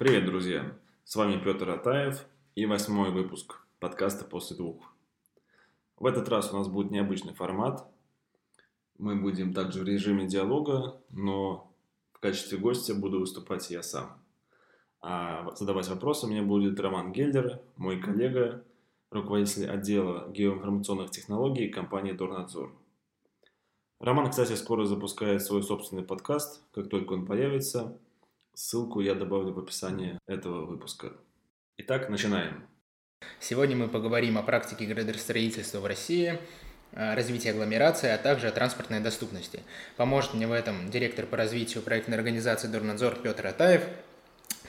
Привет, друзья! С вами Петр Атаев и восьмой выпуск подкаста «После двух». В этот раз у нас будет необычный формат. Мы будем также в режиме диалога, но в качестве гостя буду выступать я сам. А задавать вопросы мне будет Роман Гельдер, мой коллега, руководитель отдела геоинформационных технологий компании Дорнадзор. Роман, кстати, скоро запускает свой собственный подкаст. Как только он появится – Ссылку я добавлю в описании этого выпуска. Итак, начинаем. Сегодня мы поговорим о практике градостроительства в России, развитии агломерации, а также о транспортной доступности. Поможет мне в этом директор по развитию проектной организации Дорнадзор Петр Атаев.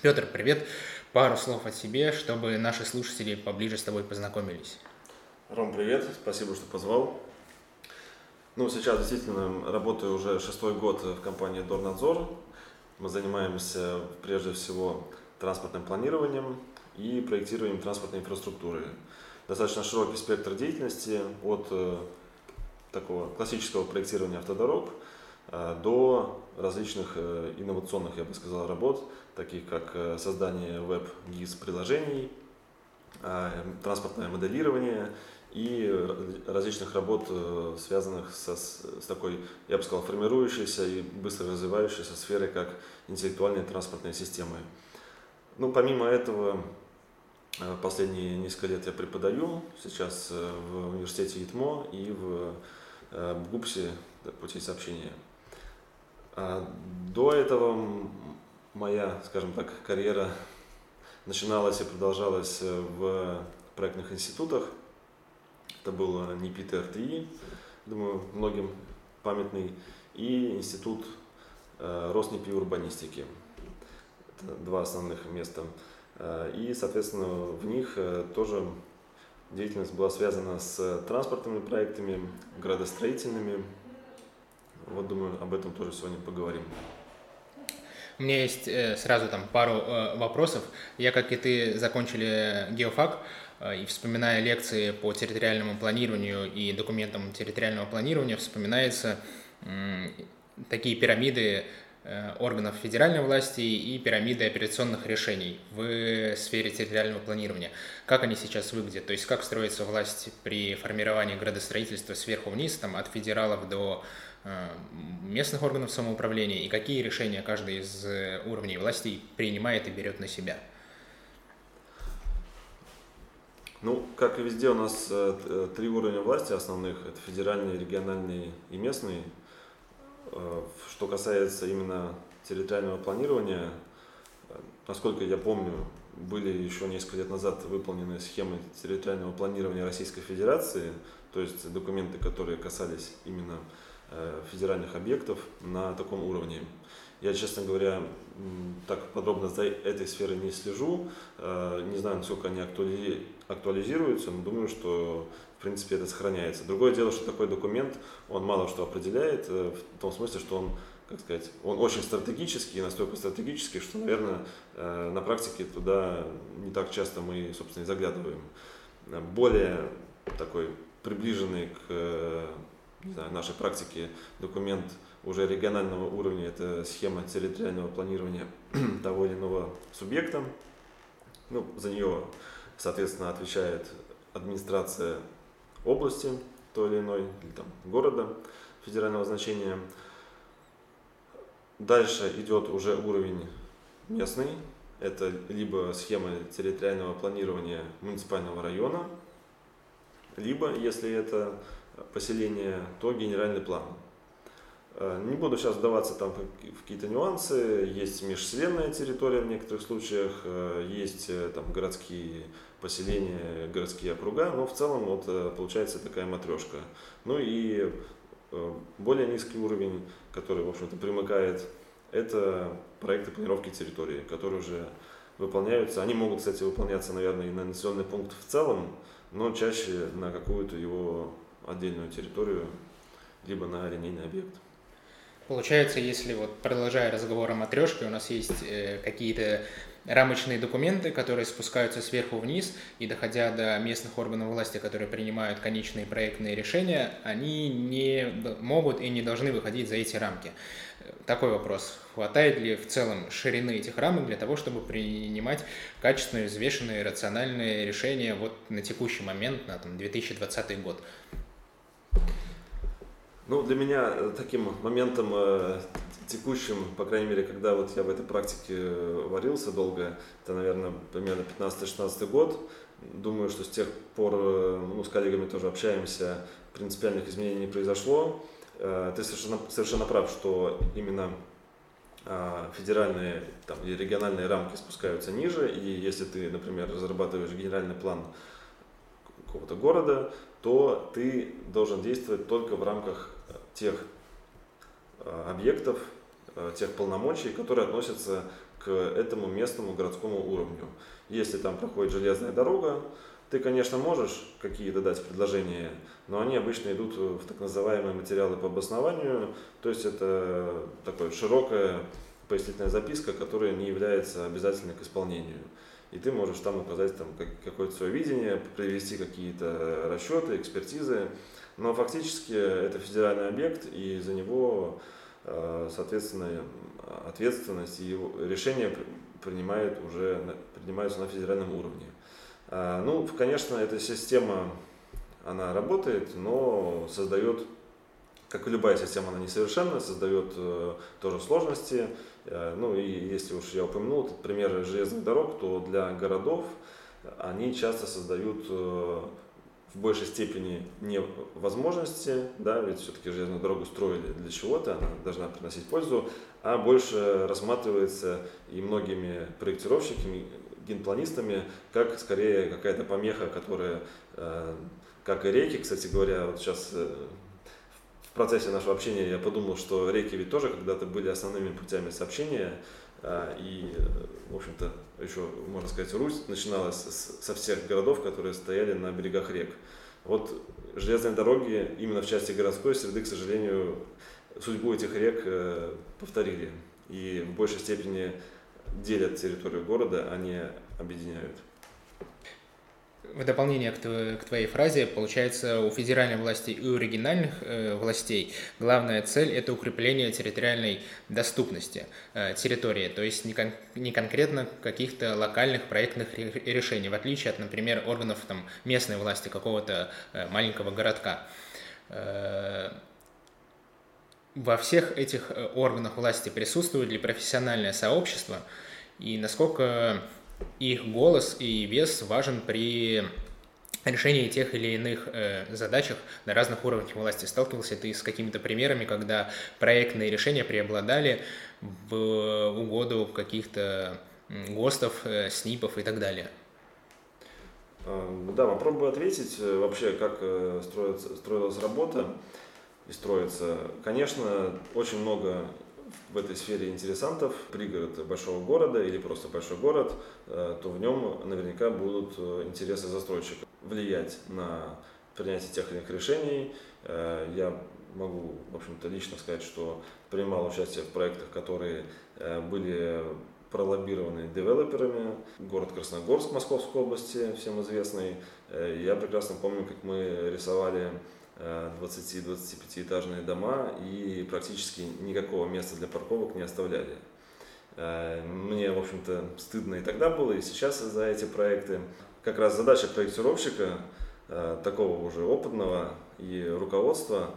Петр, привет. Пару слов о себе, чтобы наши слушатели поближе с тобой познакомились. Ром, привет. Спасибо, что позвал. Ну, сейчас действительно работаю уже шестой год в компании Дорнадзор. Мы занимаемся прежде всего транспортным планированием и проектированием транспортной инфраструктуры. Достаточно широкий спектр деятельности от э, такого классического проектирования автодорог э, до различных э, инновационных, я бы сказал, работ, таких как создание веб-гиз приложений, транспортное моделирование и различных работ, э, связанных со, с такой, я бы сказал, формирующейся и быстро развивающейся сферой, как интеллектуальные транспортные системы. Ну, помимо этого, э, последние несколько лет я преподаю сейчас э, в университете ИТМО и в ГУПСе путей сообщения. А до этого моя, скажем так, карьера начиналась и продолжалась в проектных институтах – это был НИПИТ РТИ, думаю, многим памятный, и Институт э, Роснипи урбанистики. Это два основных места. Э, и, соответственно, в них э, тоже деятельность была связана с транспортными проектами, градостроительными. Вот, думаю, об этом тоже сегодня поговорим. У меня есть сразу там пару вопросов. Я, как и ты, закончили геофак. Э, и вспоминая лекции по территориальному планированию и документам территориального планирования, вспоминаются такие пирамиды э, органов федеральной власти и пирамиды операционных решений в сфере территориального планирования. Как они сейчас выглядят? То есть как строится власть при формировании градостроительства сверху вниз, там, от федералов до э, местных органов самоуправления, и какие решения каждый из уровней власти принимает и берет на себя? Ну, как и везде у нас э, э, три уровня власти основных. Это федеральный, региональный и местный. Э, что касается именно территориального планирования, э, насколько я помню, были еще несколько лет назад выполнены схемы территориального планирования Российской Федерации, то есть документы, которые касались именно э, федеральных объектов на таком уровне. Я, честно говоря, так подробно за этой сферой не слежу. Э, не знаю, насколько они актуализируются, но думаю, что в принципе это сохраняется. Другое дело, что такой документ, он мало что определяет, э, в том смысле, что он как сказать, он очень стратегический, настолько стратегический, что, наверное, э, на практике туда не так часто мы, собственно, и заглядываем. Более такой приближенный к не знаю, нашей практике документ уже регионального уровня, это схема территориального планирования того или иного субъекта. Ну, за нее, соответственно, отвечает администрация области той или иной, или там города федерального значения. Дальше идет уже уровень местный. Это либо схема территориального планирования муниципального района, либо, если это поселение, то генеральный план. Э, не буду сейчас вдаваться там в какие-то нюансы. Есть межселенная территория в некоторых случаях, э, есть э, там городские поселения, городские округа, но в целом вот получается такая матрешка. Ну и более низкий уровень, который, в общем-то, примыкает, это проекты планировки территории, которые уже выполняются. Они могут, кстати, выполняться, наверное, и на населенный пункт в целом, но чаще на какую-то его отдельную территорию, либо на линейный объект. Получается, если вот продолжая разговор о матрешке, у нас есть э, какие-то рамочные документы, которые спускаются сверху вниз и доходя до местных органов власти, которые принимают конечные проектные решения, они не могут и не должны выходить за эти рамки. Такой вопрос. Хватает ли в целом ширины этих рамок для того, чтобы принимать качественные, взвешенные, рациональные решения вот на текущий момент, на там, 2020 год? Ну, для меня э, таким моментом э, текущим, по крайней мере, когда вот я в этой практике э, варился долго, это, наверное, примерно 15-16 год, думаю, что с тех пор, ну, с коллегами тоже общаемся, принципиальных изменений не произошло. Ты совершенно, совершенно прав, что именно федеральные там, и региональные рамки спускаются ниже, и если ты, например, разрабатываешь генеральный план какого-то города, то ты должен действовать только в рамках тех э, объектов, э, тех полномочий, которые относятся к этому местному городскому уровню. Если там проходит железная дорога, ты, конечно, можешь какие-то дать предложения, но они обычно идут в так называемые материалы по обоснованию, то есть это такая широкая пояснительная записка, которая не является обязательной к исполнению. И ты можешь там указать там, какое-то свое видение, привести какие-то расчеты, экспертизы, но фактически это федеральный объект, и за него, э, соответственно, ответственность и решения принимают уже, принимаются на федеральном уровне. А, ну, конечно, эта система, она работает, но создает, как и любая система, она несовершенна, создает э, тоже сложности. Э, ну и если уж я упомянул этот пример железных дорог, то для городов они часто создают в большей степени не возможности, да, ведь все-таки железную дорогу строили для чего-то, она должна приносить пользу, а больше рассматривается и многими проектировщиками, генпланистами, как скорее какая-то помеха, которая, э, как и реки, кстати говоря, вот сейчас э, в процессе нашего общения я подумал, что реки ведь тоже когда-то были основными путями сообщения, и, в общем-то, еще, можно сказать, Русь начиналась со всех городов, которые стояли на берегах рек. Вот железные дороги именно в части городской среды, к сожалению, судьбу этих рек э, повторили. И в большей степени делят территорию города, а не объединяют в дополнение к, твоей фразе, получается, у федеральной власти и у региональных э, властей главная цель – это укрепление территориальной доступности э, территории, то есть не, кон- не конкретно каких-то локальных проектных решений, в отличие от, например, органов там, местной власти какого-то э, маленького городка. Во всех этих органах власти присутствует ли профессиональное сообщество, и насколько их голос и вес важен при решении тех или иных э, задачах на разных уровнях власти. Сталкивался ты с какими-то примерами, когда проектные решения преобладали в угоду каких-то ГОСТов, э, СНИПов и так далее? А, да, попробую ответить э, вообще, как э, строится, строилась работа и строится. Конечно, очень много в этой сфере интересантов, пригород большого города или просто большой город, э, то в нем наверняка будут э, интересы застройщика влиять на принятие тех или иных решений. Э, я могу, в общем-то, лично сказать, что принимал участие в проектах, которые были пролоббированы девелоперами. Город Красногорск Московской области, всем известный. Я прекрасно помню, как мы рисовали 20-25 этажные дома и практически никакого места для парковок не оставляли. Э, мне, в общем-то, стыдно и тогда было, и сейчас за эти проекты. Как раз задача проектировщика, э, такого уже опытного и руководства,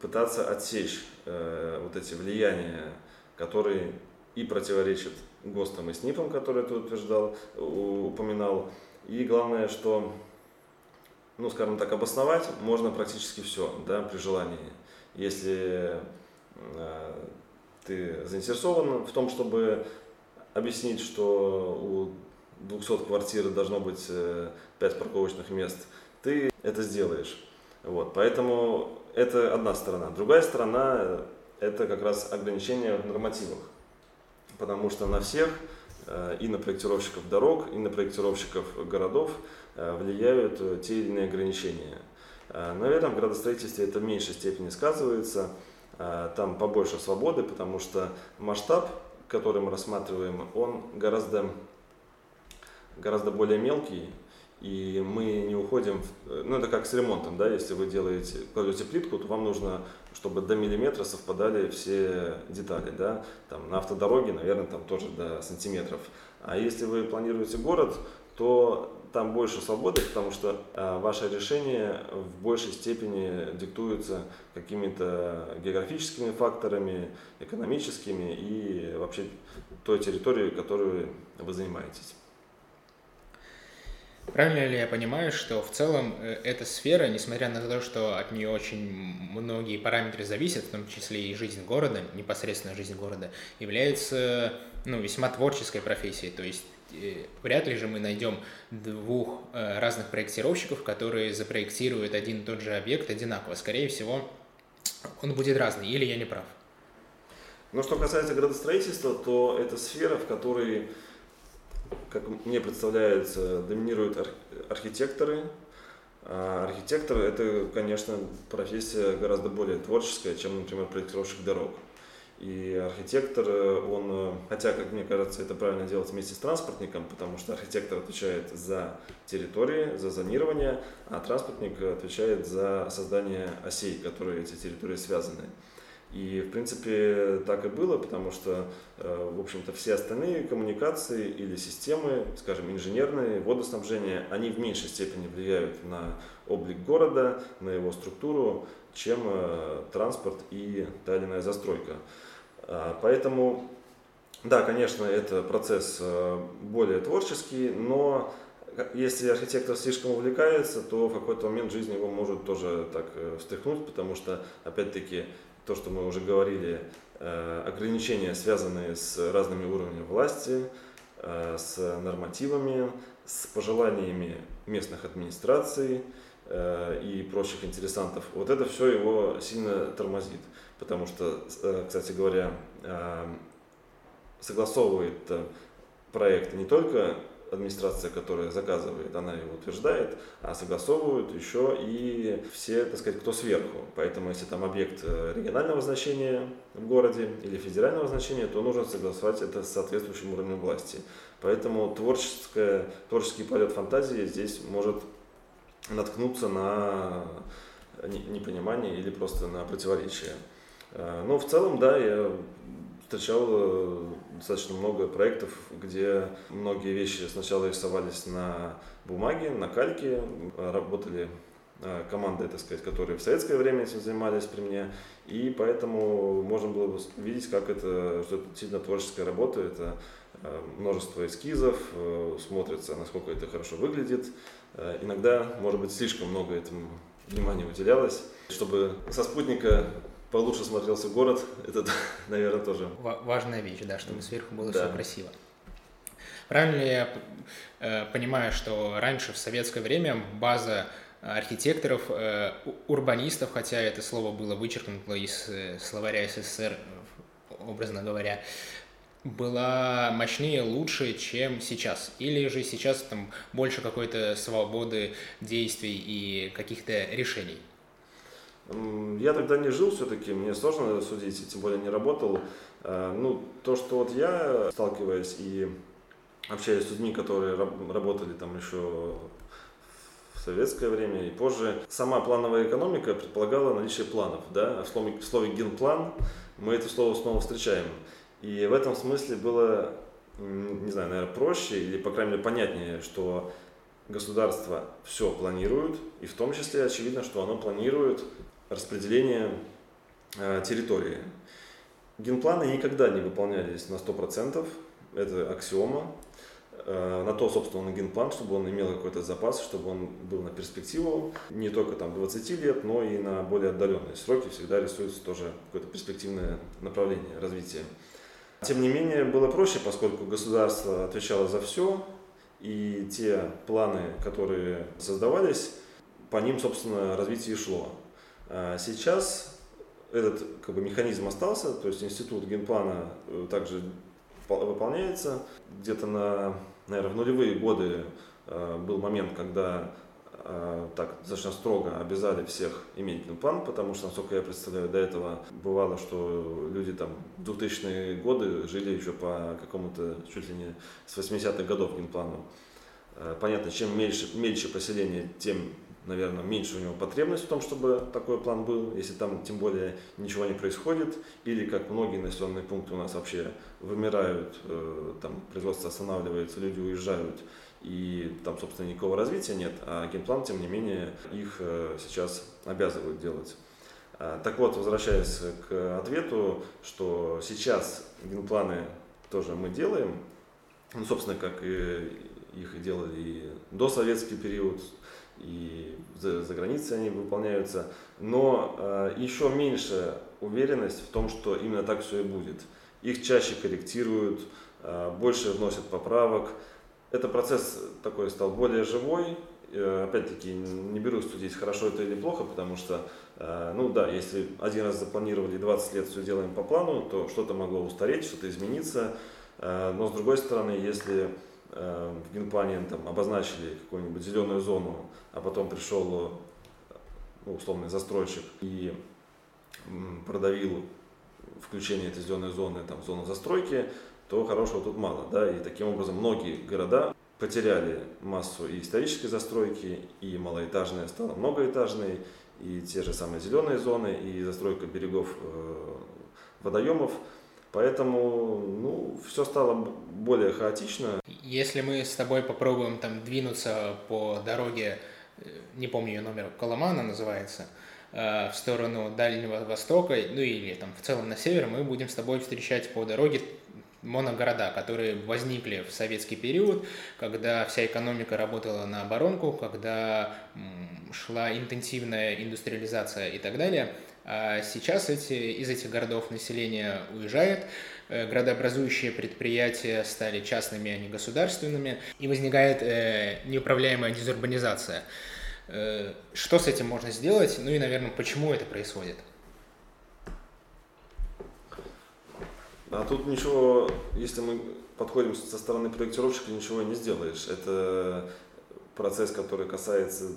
пытаться отсечь э, вот эти влияния, которые и противоречат ГОСТам и СНИПам, которые ты утверждал, упоминал. И главное, что ну, скажем так, обосновать можно практически все, да, при желании. Если э, ты заинтересован в том, чтобы объяснить, что у 200 квартир должно быть 5 э, парковочных мест, ты это сделаешь. Вот, поэтому это одна сторона. Другая сторона – это как раз ограничения в нормативах. Потому что на всех, э, и на проектировщиков дорог, и на проектировщиков городов – Э, влияют э, те или иные ограничения. Э, Наверное, в градостроительстве это в меньшей степени сказывается, там побольше свободы, потому что масштаб который мы рассматриваем, он гораздо, гораздо более мелкий, и мы не уходим, в, ну это как с ремонтом, да, если вы делаете, кладете плитку, то вам нужно, чтобы до миллиметра совпадали все детали, да, там на автодороге, наверное, там тоже до сантиметров. А если вы планируете город, то там больше свободы, потому что э, ваше решение в большей степени диктуется какими-то географическими факторами, экономическими и вообще той территорией, которую вы занимаетесь. Правильно ли я понимаю, что в целом э, эта сфера, несмотря на то, что от нее очень многие параметры зависят, в том числе и жизнь города, непосредственно жизнь города, является ну, весьма творческой профессией. То есть вряд ли же мы найдем двух э, разных проектировщиков, которые запроектируют один и тот же объект одинаково. Скорее всего, он будет разный, или я не прав? Но что касается градостроительства, то это сфера, в которой как мне представляется, доминируют ар- архитекторы. А архитектор – это, конечно, профессия гораздо более творческая, чем, например, проектировщик дорог. И архитектор, он, хотя, как мне кажется, это правильно делать вместе с транспортником, потому что архитектор отвечает за территории, за зонирование, а транспортник отвечает за создание осей, которые эти территории связаны. И, в принципе, так и было, потому что, э, в общем-то, все остальные коммуникации или системы, скажем, инженерные, водоснабжение, они в меньшей степени влияют на облик города, на его структуру, чем э, транспорт и та застройка. А, поэтому, да, конечно, это процесс э, более творческий, но если архитектор слишком увлекается, то в какой-то момент жизни его может тоже так встряхнуть, потому что, опять-таки, то, что мы уже говорили, э, ограничения, связанные с разными уровнями власти, э, с нормативами, с пожеланиями местных администраций э, и прочих интересантов. Вот это все его сильно тормозит, потому что, кстати говоря, согласовывает проекты не только администрация, которая заказывает, она его утверждает, а согласовывают еще и все, так сказать, кто сверху. Поэтому, если там объект э, регионального значения в городе или федерального значения, то нужно согласовать это с соответствующим уровнем власти. Поэтому творческое, творческий полет фантазии здесь может наткнуться на непонимание или просто на противоречие. Э, но в целом, да, я встречал э, достаточно много проектов, где многие вещи сначала рисовались на бумаге, на кальке, работали э, команды, так сказать, которые в советское время этим занимались при мне, и поэтому можно было видеть, как это, что это сильно творческая работа, это множество эскизов, смотрится, насколько это хорошо выглядит. Иногда, может быть, слишком много этому внимания уделялось, чтобы со спутника получше смотрелся город, это, наверное, тоже. Важная вещь, да, чтобы сверху было да. все красиво. Правильно ли я э, понимаю, что раньше в советское время база архитекторов, э, урбанистов, хотя это слово было вычеркнуто из э, словаря СССР, образно говоря, была мощнее, лучше, чем сейчас? Или же сейчас там больше какой-то свободы действий и каких-то решений? Я тогда не жил все-таки, мне сложно судить, тем более не работал. Э, ну, то, что вот я, сталкиваясь и общаясь с людьми, которые работали там еще в советское время и позже, сама плановая экономика предполагала наличие планов. Да? В слове, в слове генплан мы это слово снова встречаем. И в этом смысле было, не знаю, наверное, проще или, по крайней мере, понятнее, что государство все планирует, и в том числе очевидно, что оно планирует распределение э, территории. Генпланы никогда не выполнялись на 100%, это аксиома. Э, на то, собственно, он генплан, чтобы он имел какой-то запас, чтобы он был на перспективу, не только там 20 лет, но и на более отдаленные сроки всегда рисуется тоже какое-то перспективное направление развития. Тем не менее, было проще, поскольку государство отвечало за все, и те планы, которые создавались, по ним, собственно, развитие и шло. А сейчас этот как бы, механизм остался, то есть институт генплана э, также выполняется. Где-то на, наверное, в нулевые годы э, был момент, когда так достаточно строго обязали всех иметь план, потому что, насколько я представляю, до этого бывало, что люди там в 2000-е годы жили еще по какому-то чуть ли не с 80-х годов генплану. Э, понятно, чем мельче, мельче поселение, тем, наверное, меньше у него потребность в том, чтобы такой план был, если там тем более ничего не происходит, или как многие населенные пункты у нас вообще вымирают, э, там производство останавливается, люди уезжают, и там, собственно, никакого развития нет, а генплан, тем не менее, их э, сейчас обязывают делать. Так вот, возвращаясь к ответу, что сейчас генпланы тоже мы делаем, ну, собственно, как и их делали и до советский период, и за, за границей они выполняются, но э, еще меньше уверенность в том, что именно так все и будет. Их чаще корректируют, э, больше вносят поправок. Это процесс такой стал более живой. Э, опять-таки, не берусь судить, хорошо это или плохо, потому что, э, ну да, если один раз запланировали 20 лет все делаем по плану, то что-то могло устареть, что-то измениться. Э, но с другой стороны, если в генплане там, обозначили какую-нибудь зеленую зону, а потом пришел ну, условный застройщик и продавил включение этой зеленой зоны там, в зону застройки, то хорошего тут мало. Да? И таким образом многие города потеряли массу и исторической застройки, и малоэтажная стала многоэтажной, и те же самые зеленые зоны, и застройка берегов э, водоемов – Поэтому, ну, все стало более хаотично. Если мы с тобой попробуем там двинуться по дороге, э, не помню ее номер, Коломана называется, э, в сторону Дальнего Востока, ну или там в целом на север, мы будем с тобой встречать по дороге моногорода, которые возникли в советский период, когда вся экономика работала на оборонку, когда шла интенсивная индустриализация и так далее. А сейчас эти, из этих городов население уезжает, э, градообразующие предприятия стали частными, а не государственными, и возникает э, неуправляемая дезурбанизация. Э, что с этим можно сделать? Ну и, наверное, почему это происходит? А тут ничего, если мы подходим со стороны проектировщика, ничего не сделаешь. Это процесс, который касается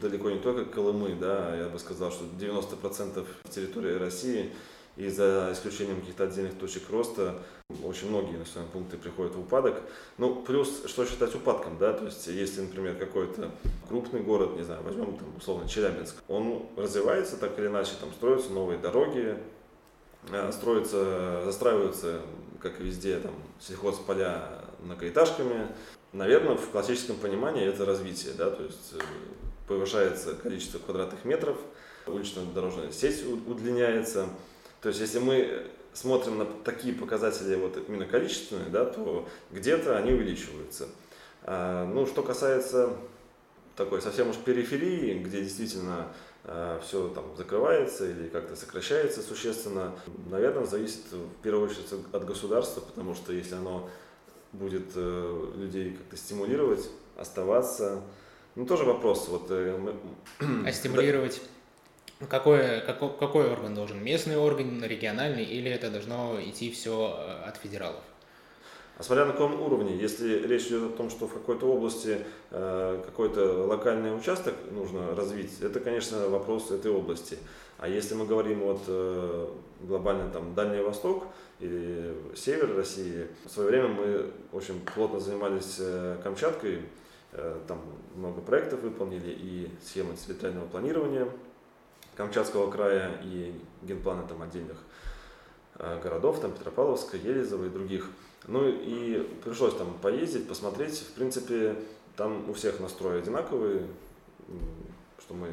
далеко не только Колымы, да, я бы сказал, что 90% территории России и за исключением каких-то отдельных точек роста, очень многие населенные пункты приходят в упадок. Ну, плюс, что считать упадком, да, то есть, если, например, какой-то крупный город, не знаю, возьмем там, условно, Челябинск, он развивается так или иначе, там строятся новые дороги, строятся, застраиваются, как и везде, там, сельхозполя многоэтажками. Наверное, в классическом понимании это развитие, да, то есть э, повышается количество квадратных метров, улично-дорожная сеть удлиняется. То есть если мы смотрим на такие показатели вот именно количественные, да, то где-то они увеличиваются. А, ну, что касается такой совсем уж периферии, где действительно все там закрывается или как-то сокращается существенно, наверное, зависит в первую очередь от государства, потому что если оно будет э, людей как-то стимулировать, оставаться, ну, тоже вопрос. Вот, э, мы... А стимулировать какой, какой, какой орган должен? Местный орган, региональный, или это должно идти все э, от федералов? А смотря на каком уровне, если речь идет о том, что в какой-то области э, какой-то локальный участок нужно развить, это, конечно, вопрос этой области. А если мы говорим вот э, глобально там Дальний Восток или север России, в свое время мы очень плотно занимались э, Камчаткой, Э, там много проектов выполнили и схемы территориального планирования Камчатского края и генпланы там отдельных э, городов, там Петропавловска, Елизово и других. Ну и пришлось там поездить, посмотреть. В принципе, там у всех настрой одинаковый, что мы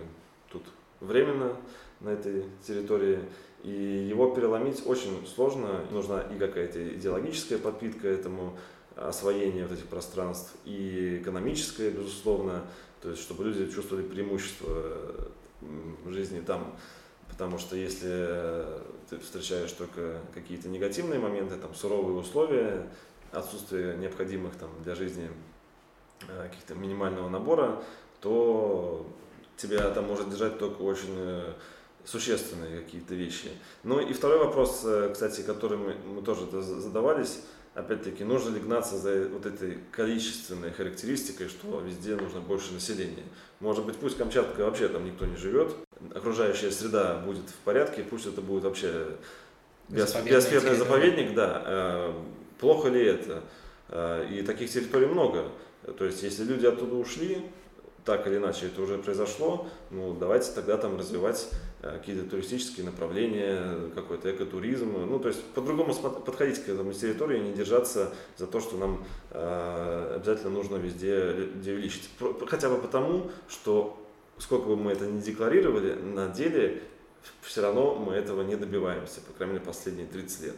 тут временно на этой территории. И его переломить очень сложно. Нужна и какая-то идеологическая подпитка этому, освоение вот этих пространств и экономическое, безусловно, то есть чтобы люди чувствовали преимущество жизни там, потому что если ты встречаешь только какие-то негативные моменты, там суровые условия, отсутствие необходимых там для жизни э, каких-то минимального набора, то тебя там может держать только очень э, существенные какие-то вещи. Ну и второй вопрос, э, кстати, который мы, мы тоже задавались, опять-таки, нужно ли гнаться за вот этой количественной характеристикой, что везде нужно больше населения. Может быть, пусть Камчатка вообще там никто не живет, окружающая среда будет в порядке, пусть это будет вообще биосферный заповедник, да. Э, плохо ли это? Э, и таких территорий много. То есть, если люди оттуда ушли, так или иначе это уже произошло, ну давайте тогда там развивать э, какие-то туристические направления, какой-то экотуризм. Ну, то есть по-другому подходить к этому территории, не держаться за то, что нам э, обязательно нужно везде людей увеличить. Хотя бы потому, что сколько бы мы это ни декларировали, на деле все равно мы этого не добиваемся, по крайней мере, последние 30 лет.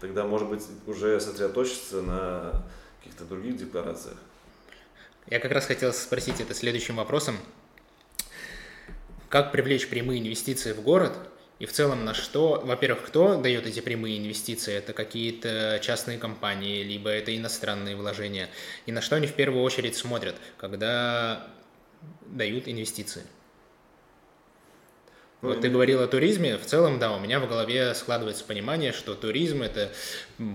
Тогда, может быть, уже сосредоточиться на каких-то других декларациях. Я как раз хотел спросить это следующим вопросом. Как привлечь прямые инвестиции в город? И в целом на что, во-первых, кто дает эти прямые инвестиции? Это какие-то частные компании, либо это иностранные вложения? И на что они в первую очередь смотрят, когда дают инвестиции? Вот ты говорил о туризме. В целом, да, у меня в голове складывается понимание, что туризм – это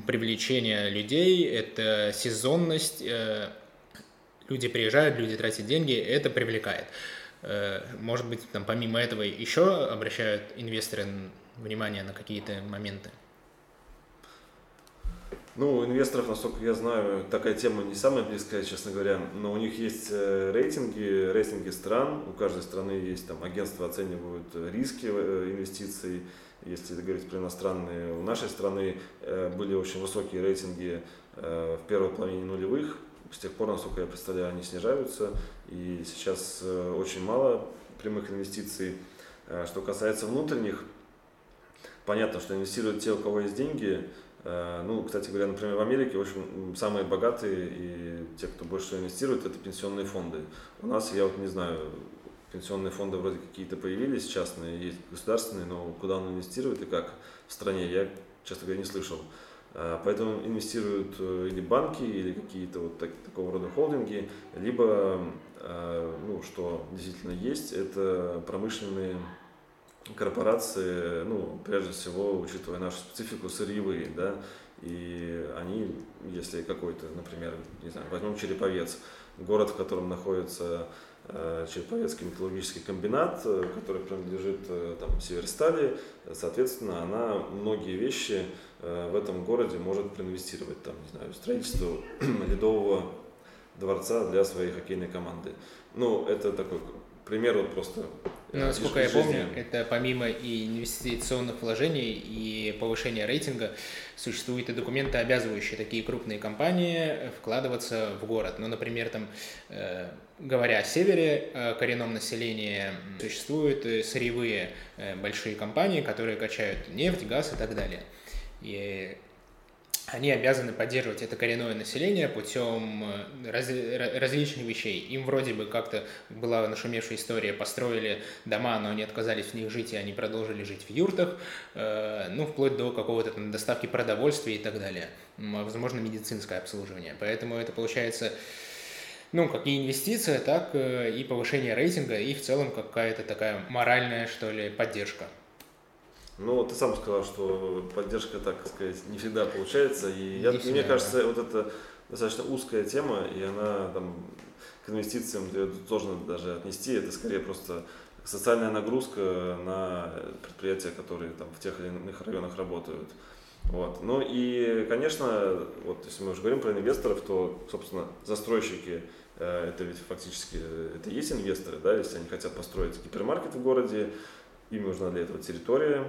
привлечение людей, это сезонность, э, люди приезжают, люди тратят деньги, это привлекает. Э, может быть, там помимо этого еще обращают инвесторы внимание на какие-то моменты? Ну, у инвесторов, насколько я знаю, такая тема не самая близкая, честно говоря, но у них есть э, рейтинги, рейтинги стран, у каждой страны есть там агентства оценивают риски э, инвестиций, если говорить про иностранные, у нашей страны были очень высокие рейтинги в первой половине нулевых, с тех пор, насколько я представляю, они снижаются, и сейчас э, очень мало прямых инвестиций. Э, что касается внутренних, понятно, что инвестируют те, у кого есть деньги. Э, ну, кстати говоря, например, в Америке, в общем, самые богатые и те, кто больше всего инвестирует, это пенсионные фонды. У нас, я вот не знаю, пенсионные фонды вроде какие-то появились, частные, есть государственные, но куда он инвестирует и как в стране, я, честно говоря, не слышал. А, поэтому инвестируют э, или банки, или какие-то вот так, такого рода холдинги, либо, ну, что действительно есть, это промышленные корпорации, ну, прежде всего, учитывая нашу специфику, сырьевые, да, и они, если какой-то, например, не знаю, возьмем Череповец, город, в котором находится Э, Череповецкий металлургический комбинат, э, который принадлежит э, там, Северстали. Соответственно, она многие вещи в этом городе может проинвестировать, там, не знаю, строительство ледового дворца для своей хоккейной команды. Ну, это такой пример вот просто. Ну, насколько я помню, это помимо и инвестиционных вложений и повышения рейтинга, существуют и документы, обязывающие такие крупные компании вкладываться в город. Ну, например, там, э, говоря о севере, э, коренном населении, существуют сырьевые э, большие компании, которые качают нефть, газ и так далее. И они обязаны поддерживать это коренное население путем э, раз, различных вещей. Им вроде бы как-то была нашумевшая история, построили дома, но они отказались в них жить, и они продолжили жить в юртах, э, ну, вплоть до какого-то там доставки продовольствия и так далее. Возможно, медицинское обслуживание. Поэтому это получается ну, как и инвестиция, так э, и повышение рейтинга, и в целом какая-то такая моральная, что ли, поддержка. Ну, ты сам сказал, что поддержка, так сказать, не всегда получается. И я, всегда, мне кажется, да. вот это достаточно узкая тема, и она там к инвестициям сложно даже отнести. Это скорее просто социальная нагрузка на предприятия, которые там в тех или иных районах работают. Вот. Ну и, конечно, вот если мы уже говорим про инвесторов, то, собственно, застройщики э, это ведь фактически это и есть инвесторы, да, если они хотят построить гипермаркет в городе, им нужна для этого территория,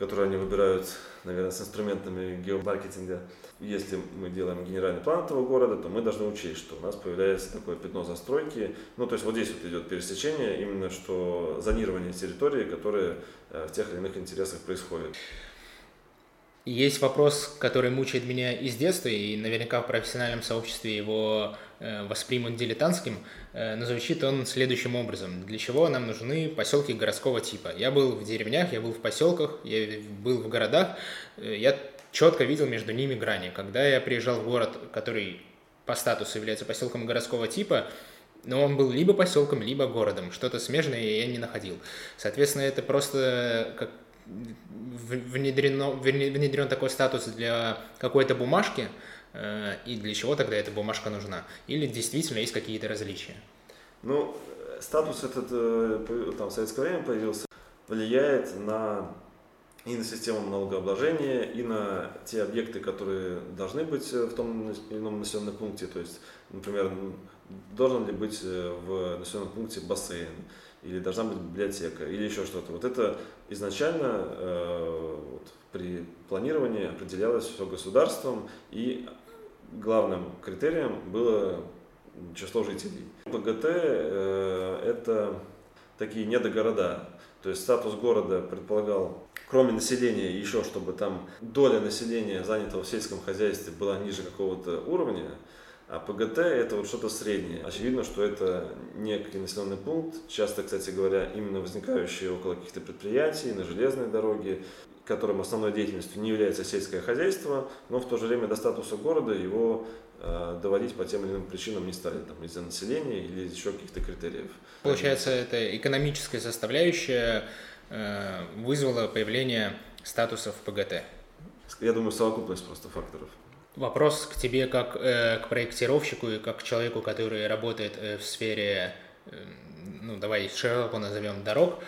которые они выбирают, наверное, с инструментами геомаркетинга. Если мы делаем генеральный план этого города, то мы должны учесть, что у нас появляется такое пятно застройки. Ну, то есть вот здесь вот идет пересечение, именно что зонирование территории, которое э, в тех или иных интересах происходит. Есть вопрос, который мучает меня из детства, и наверняка в профессиональном сообществе его э, воспримут дилетантским, э, но звучит он следующим образом. Для чего нам нужны поселки городского типа? Я был в деревнях, я был в поселках, я был в городах, э, я четко видел между ними грани. Когда я приезжал в город, который по статусу является поселком городского типа, но он был либо поселком, либо городом. Что-то смежное я не находил. Соответственно, это просто как внедрено, внедрен такой статус для какой-то бумажки, э, и для чего тогда эта бумажка нужна? Или действительно есть какие-то различия? Ну, статус этот э, там, в советское время появился, влияет на и на систему налогообложения, и на те объекты, которые должны быть в том или ином населенном пункте. То есть, например, должен ли быть э, в населенном пункте бассейн, или должна быть библиотека, или еще что-то. Вот это изначально э, вот, при планировании определялось все государством, и главным критерием было число жителей. ПГТ э, это такие недогорода, то есть статус города предполагал, кроме населения, еще чтобы там доля населения, занятого в сельском хозяйстве, была ниже какого-то уровня, а ПГТ это вот что-то среднее. Очевидно, что это некий населенный пункт, часто, кстати говоря, именно возникающий около каких-то предприятий, на железной дороге, которым основной деятельностью не является сельское хозяйство, но в то же время до статуса города его э, доводить по тем или иным причинам не стали, там, из-за населения или из еще каких-то критериев. Получается, это экономическая составляющая э, вызвала появление статусов ПГТ? Я думаю, совокупность просто факторов. Вопрос к тебе как э, к проектировщику и как к человеку, который работает э, в сфере, э, ну давай широко назовем дорог.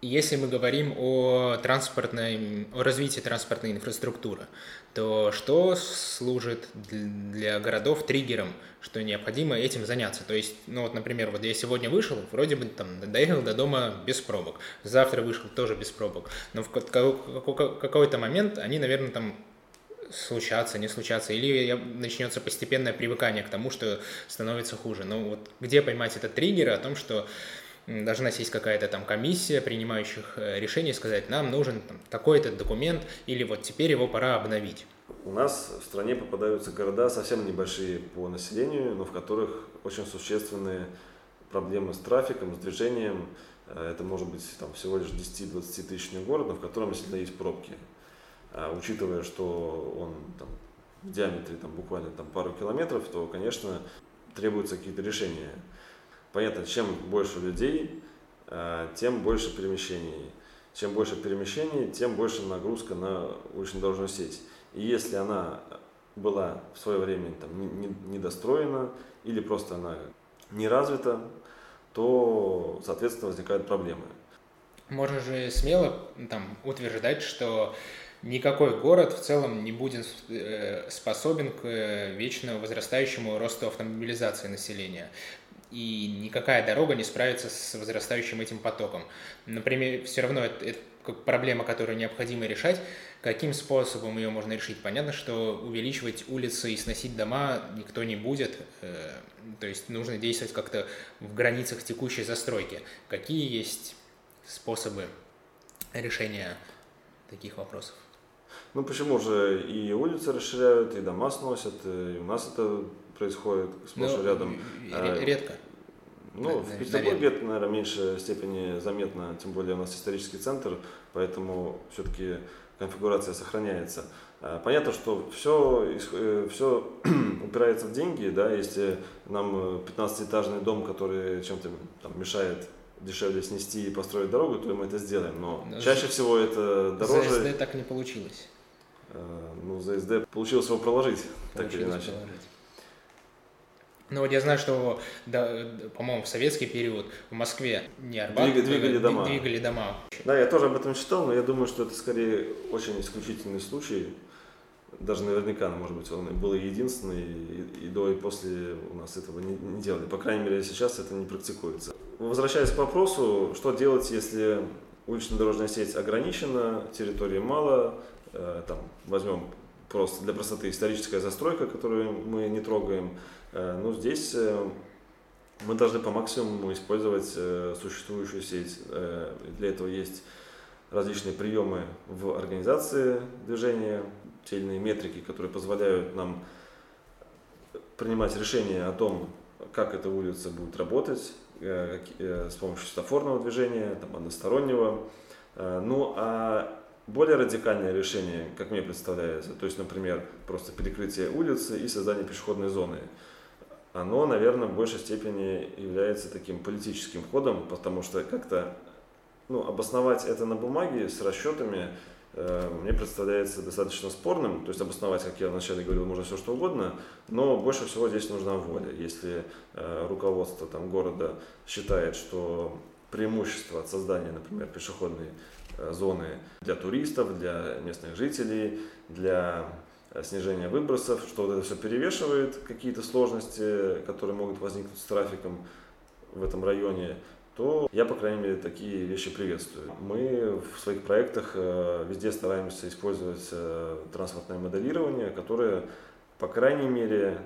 Если мы говорим о транспортной, о развитии транспортной инфраструктуры, то что служит для городов триггером, что необходимо этим заняться? То есть, ну вот, например, вот я сегодня вышел, вроде бы там доехал до дома без пробок, завтра вышел тоже без пробок, но в какой-то момент они, наверное, там случаться, не случаться, или начнется постепенное привыкание к тому, что становится хуже. Но ну, вот где поймать этот триггер о том, что должна сесть какая-то там комиссия принимающих э, решений, сказать, нам нужен такой-то документ, или вот теперь его пора обновить. У нас в стране попадаются города совсем небольшие по населению, но в которых очень существенные проблемы с трафиком, с движением. Э, это может быть там, всего лишь 10-20 тысячный город, но в котором действительно есть пробки. А учитывая, что он там, в диаметре там, буквально там, пару километров, то, конечно, требуются какие-то решения. Понятно, чем больше людей, а, тем больше перемещений. Чем больше перемещений, тем больше нагрузка на улично-дорожную сеть. И если она была в свое время там, недостроена или просто она не развита, то, соответственно, возникают проблемы. Можно же смело там, утверждать, что никакой город в целом не будет э, способен к э, вечно возрастающему росту автомобилизации населения. И никакая дорога не справится с возрастающим этим потоком. Например, все равно это, это проблема, которую необходимо решать. Каким способом ее можно решить? Понятно, что увеличивать улицы и сносить дома никто не будет. Э, то есть нужно действовать как-то в границах текущей застройки. Какие есть способы решения таких вопросов? Ну почему же и улицы расширяют, и дома сносят, и у нас это происходит сплошь и ну, рядом. А, редко. Ну, в Петербурге это, наверное, в меньшей степени заметно, тем более у нас исторический центр, поэтому все-таки конфигурация сохраняется. А, понятно, что все, все упирается в деньги, да, если нам 15-этажный дом, который чем-то там мешает дешевле снести и построить дорогу, то мы это сделаем. Но, Но чаще всего это дороже. ЗСД так не получилось. Э, ну, ЗСД получилось его проложить, получилось так или иначе. Проложить. Ну вот я знаю, что, да, по-моему, в советский период в Москве не Арбат, двигали, двигали дома. Двигали дома. Да, я тоже об этом читал, но я думаю, что это скорее очень исключительный случай. Даже наверняка, может быть, он был единственный, и, и до, и после у нас этого не, не делали. По крайней мере, сейчас это не практикуется. Возвращаясь к вопросу, что делать, если улично-дорожная сеть ограничена, территории мало, там, возьмем просто для простоты историческая застройка, которую мы не трогаем, э, ну, здесь э, мы должны по максимуму использовать существующую сеть. Для этого есть различные приемы в организации движения, те или иные метрики, которые позволяют нам принимать решения о том, как эта улица будет работать с помощью светофорного движения, там, одностороннего. Ну а более радикальное решение, как мне представляется, то есть, например, просто перекрытие улицы и создание пешеходной зоны, оно, наверное, в большей степени является таким политическим ходом, потому что как-то Ну, обосновать это на бумаге с расчетами э, мне представляется достаточно спорным. То есть обосновать, как я вначале говорил, можно все что угодно, но больше всего здесь нужна воля. Если э, руководство там, города считает, что преимущество от создания, например, пешеходной зоны для туристов, для местных жителей, для э, снижения выбросов, что вот это все перевешивает какие-то сложности, которые могут возникнуть с трафиком в этом районе, то я, по крайней мере, такие вещи приветствую. Мы в своих проектах э, везде стараемся использовать транспортное моделирование, которое, по крайней мере,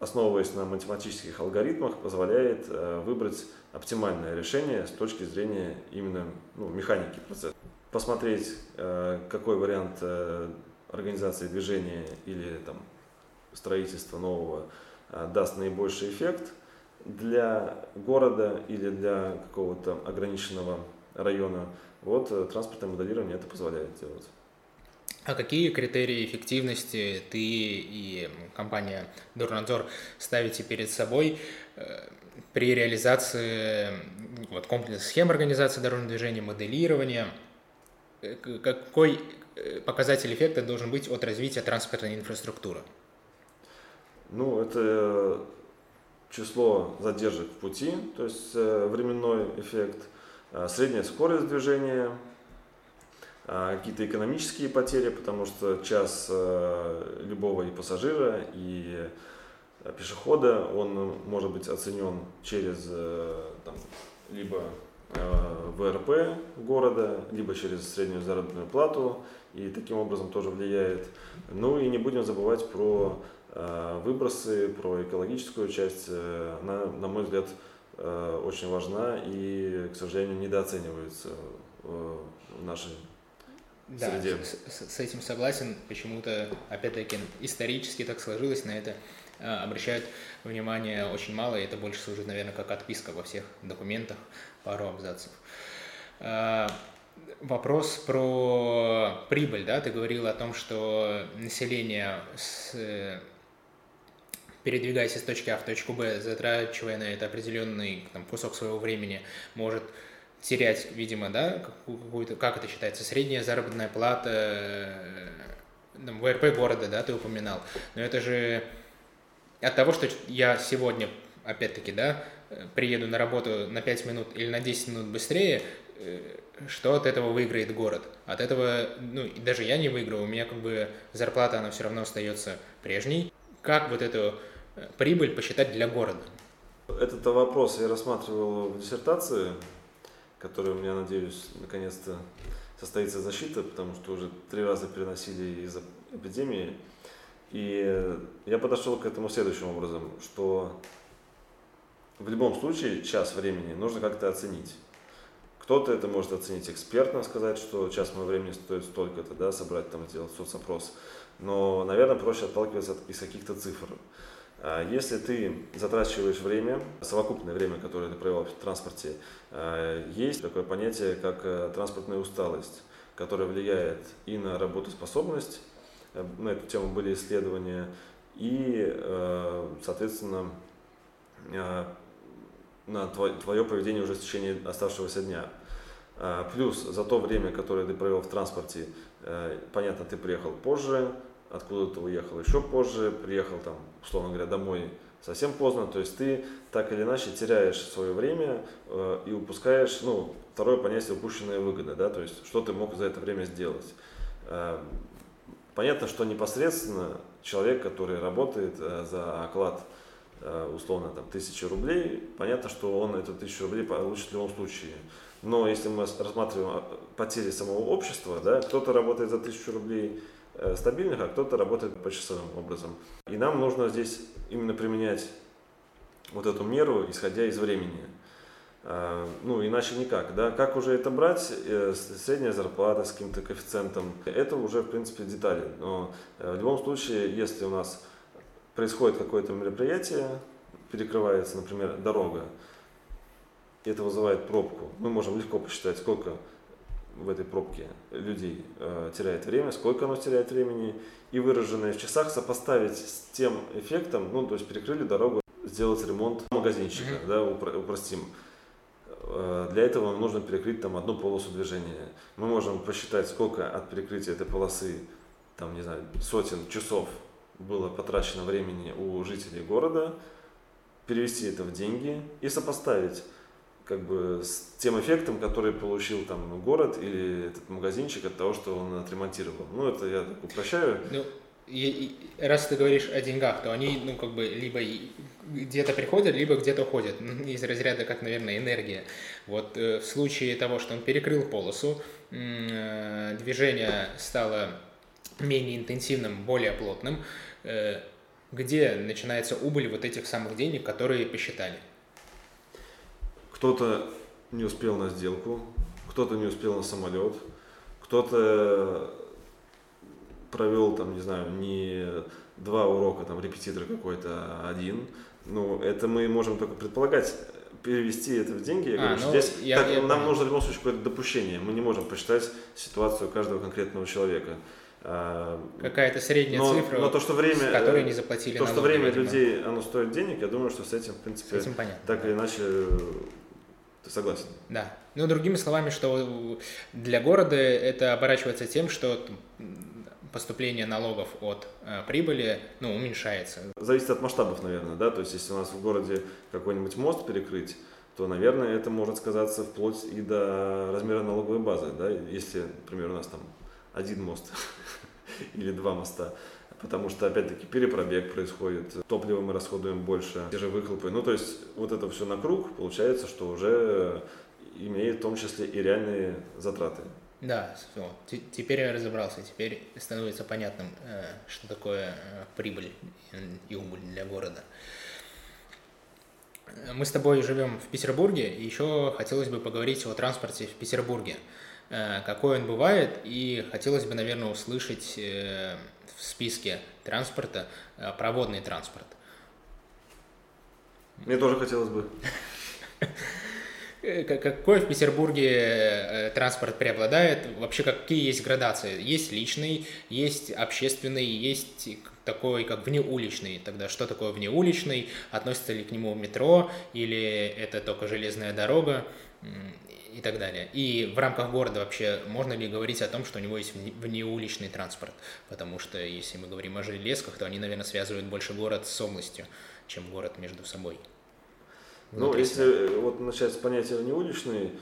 основываясь на математических алгоритмах, позволяет выбрать оптимальное решение с точки зрения именно ну, механики процесса. Посмотреть, э, какой вариант э, организации движения или там, строительства нового э, даст наибольший эффект для города или для какого-то ограниченного района. Вот транспортное моделирование это позволяет делать. А какие критерии эффективности ты и компания Дурнадзор ставите перед собой при реализации вот, комплекса схем организации дорожного движения, моделирования, какой э, показатель эффекта должен быть от развития транспортной инфраструктуры? Ну, это число задержек в пути, то есть э, временной эффект, средняя скорость движения, какие-то экономические потери, потому что час любого и пассажира, и Э, пешехода, он может быть оценен через э, там, либо э, ВРП города, либо через среднюю заработную плату, и таким образом тоже влияет. Ну и не будем забывать про выбросы, про экологическую часть. Она, на мой взгляд, очень важна и, к сожалению, недооценивается в нашей да, среде. С, с этим согласен. Почему-то, опять-таки, исторически так сложилось на это Э, обращают внимание очень мало, и это больше служит, наверное, как отписка во всех документах, пару абзацев. Э, вопрос про прибыль, да, ты говорил о том, что население с, передвигаясь из точки А в точку Б, затрачивая на это определенный там, кусок своего времени, может терять, видимо, да, какую-то, как это считается, средняя заработная плата, э, там, ВРП города, да, ты упоминал. Но это же от того, что я сегодня, опять-таки, да, приеду на работу на 5 минут или на 10 минут быстрее, э, что от этого выиграет город? От этого, ну, даже я не выиграю, у меня как бы зарплата, она все равно остается прежней. Как вот эту э, прибыль посчитать для города? Этот вопрос я рассматривал в диссертации, которая у меня, надеюсь, наконец-то состоится защита, потому что уже три раза переносили из-за эпидемии. И я подошел к этому следующим образом, что в любом случае час времени нужно как-то оценить. Кто-то это может оценить экспертно, сказать, что час моего времени стоит столько-то, да, собрать там, сделать соцопрос. Но, наверное, проще отталкиваться из каких-то цифр. А если ты затрачиваешь время, совокупное время, которое ты провел в транспорте, а, есть такое понятие, как э, транспортная усталость, которая влияет и на работоспособность, на эту тему были исследования, и, э, соответственно, э, на твое поведение уже в течение оставшегося дня. Плюс за то время, которое ты провел в транспорте, понятно, ты приехал позже, откуда-то уехал еще позже, приехал там, условно говоря, домой совсем поздно, то есть ты так или иначе теряешь свое время и упускаешь, ну, второе понятие упущенная выгода, да, то есть что ты мог за это время сделать. Понятно, что непосредственно человек, который работает э, за оклад э, условно там тысячи рублей, понятно, что он эту тысячу рублей получит в любом случае. Но если мы рассматриваем э, потери самого общества, да, кто-то работает за тысячу рублей стабильных, а кто-то работает почасовым образом. И нам нужно здесь именно применять вот эту меру, исходя из времени. А, ну, иначе никак, да. Как уже это брать, э, средняя зарплата с каким-то коэффициентом, это уже, в принципе, детали. Но э, в любом случае, если у нас происходит какое-то мероприятие, перекрывается, например, дорога, и это вызывает пробку, мы можем легко посчитать, сколько в этой пробке людей э, теряет время, сколько оно теряет времени, и выраженное в часах сопоставить с тем эффектом, ну, то есть перекрыли дорогу, сделать ремонт магазинчика, mm-hmm. да, упростим Э, для этого нам нужно перекрыть там одну полосу движения. Мы можем посчитать, сколько от перекрытия этой полосы, там, не знаю, сотен часов было потрачено времени у жителей города, перевести это в деньги и сопоставить как бы с тем эффектом, который получил там город или этот магазинчик от того, что он отремонтировал. Ну, это я так упрощаю. Ну, и, и, раз ты говоришь о деньгах, то они, ну, как бы, либо где-то приходят, либо где-то уходят. Из разряда, как, наверное, энергия. Вот э, в случае того, что он перекрыл полосу, э, движение стало менее интенсивным, более плотным, э, где начинается убыль вот этих самых денег, которые посчитали? Кто-то не успел на сделку, кто-то не успел на самолет, кто-то провел там, не знаю, не два урока, там репетитор какой-то, один. Ну, это мы можем только предполагать, перевести это в деньги. Я а, говорю, ну, здесь я, так, я нам понял. нужно в любом случае какое-то допущение. Мы не можем посчитать ситуацию каждого конкретного человека. А, Какая-то средняя но, цифра, но то, что время, с которой не заплатили То, что время видимо. людей, оно стоит денег, я думаю, что с этим, в принципе, с этим понятно, так да. или иначе ты согласен? Да. Ну, другими словами, что для города это оборачивается тем, что поступление налогов от э, прибыли ну, уменьшается. Зависит от масштабов, наверное, да, то есть если у нас в городе какой-нибудь мост перекрыть, то, наверное, это может сказаться вплоть и до размера налоговой базы, да, если, например, у нас там один мост или два моста, потому что, опять-таки, перепробег происходит, топливо мы расходуем больше, те же выхлопы, ну, то есть вот это все на круг, получается, что уже имеет в том числе и реальные затраты. Да, все. Теперь я разобрался. Теперь становится понятным, э, что такое э, прибыль и убыль для города. Мы с тобой живем в Петербурге, и еще хотелось бы поговорить о транспорте в Петербурге. Э, какой он бывает, и хотелось бы, наверное, услышать в списке транспорта проводный транспорт. Мне тоже хотелось бы. Э, какой в Петербурге э, транспорт преобладает? Вообще какие есть градации? Есть личный, есть общественный, есть такой, как внеуличный. Тогда что такое внеуличный? Относится ли к нему метро или это только железная дорога? и так далее. И в рамках города вообще можно ли говорить о том, что у него есть внеуличный транспорт? Потому что если мы говорим о железках, то они, наверное, связывают больше город с областью, чем город между собой. Ну, если э, вот начать с понятия внеуличный,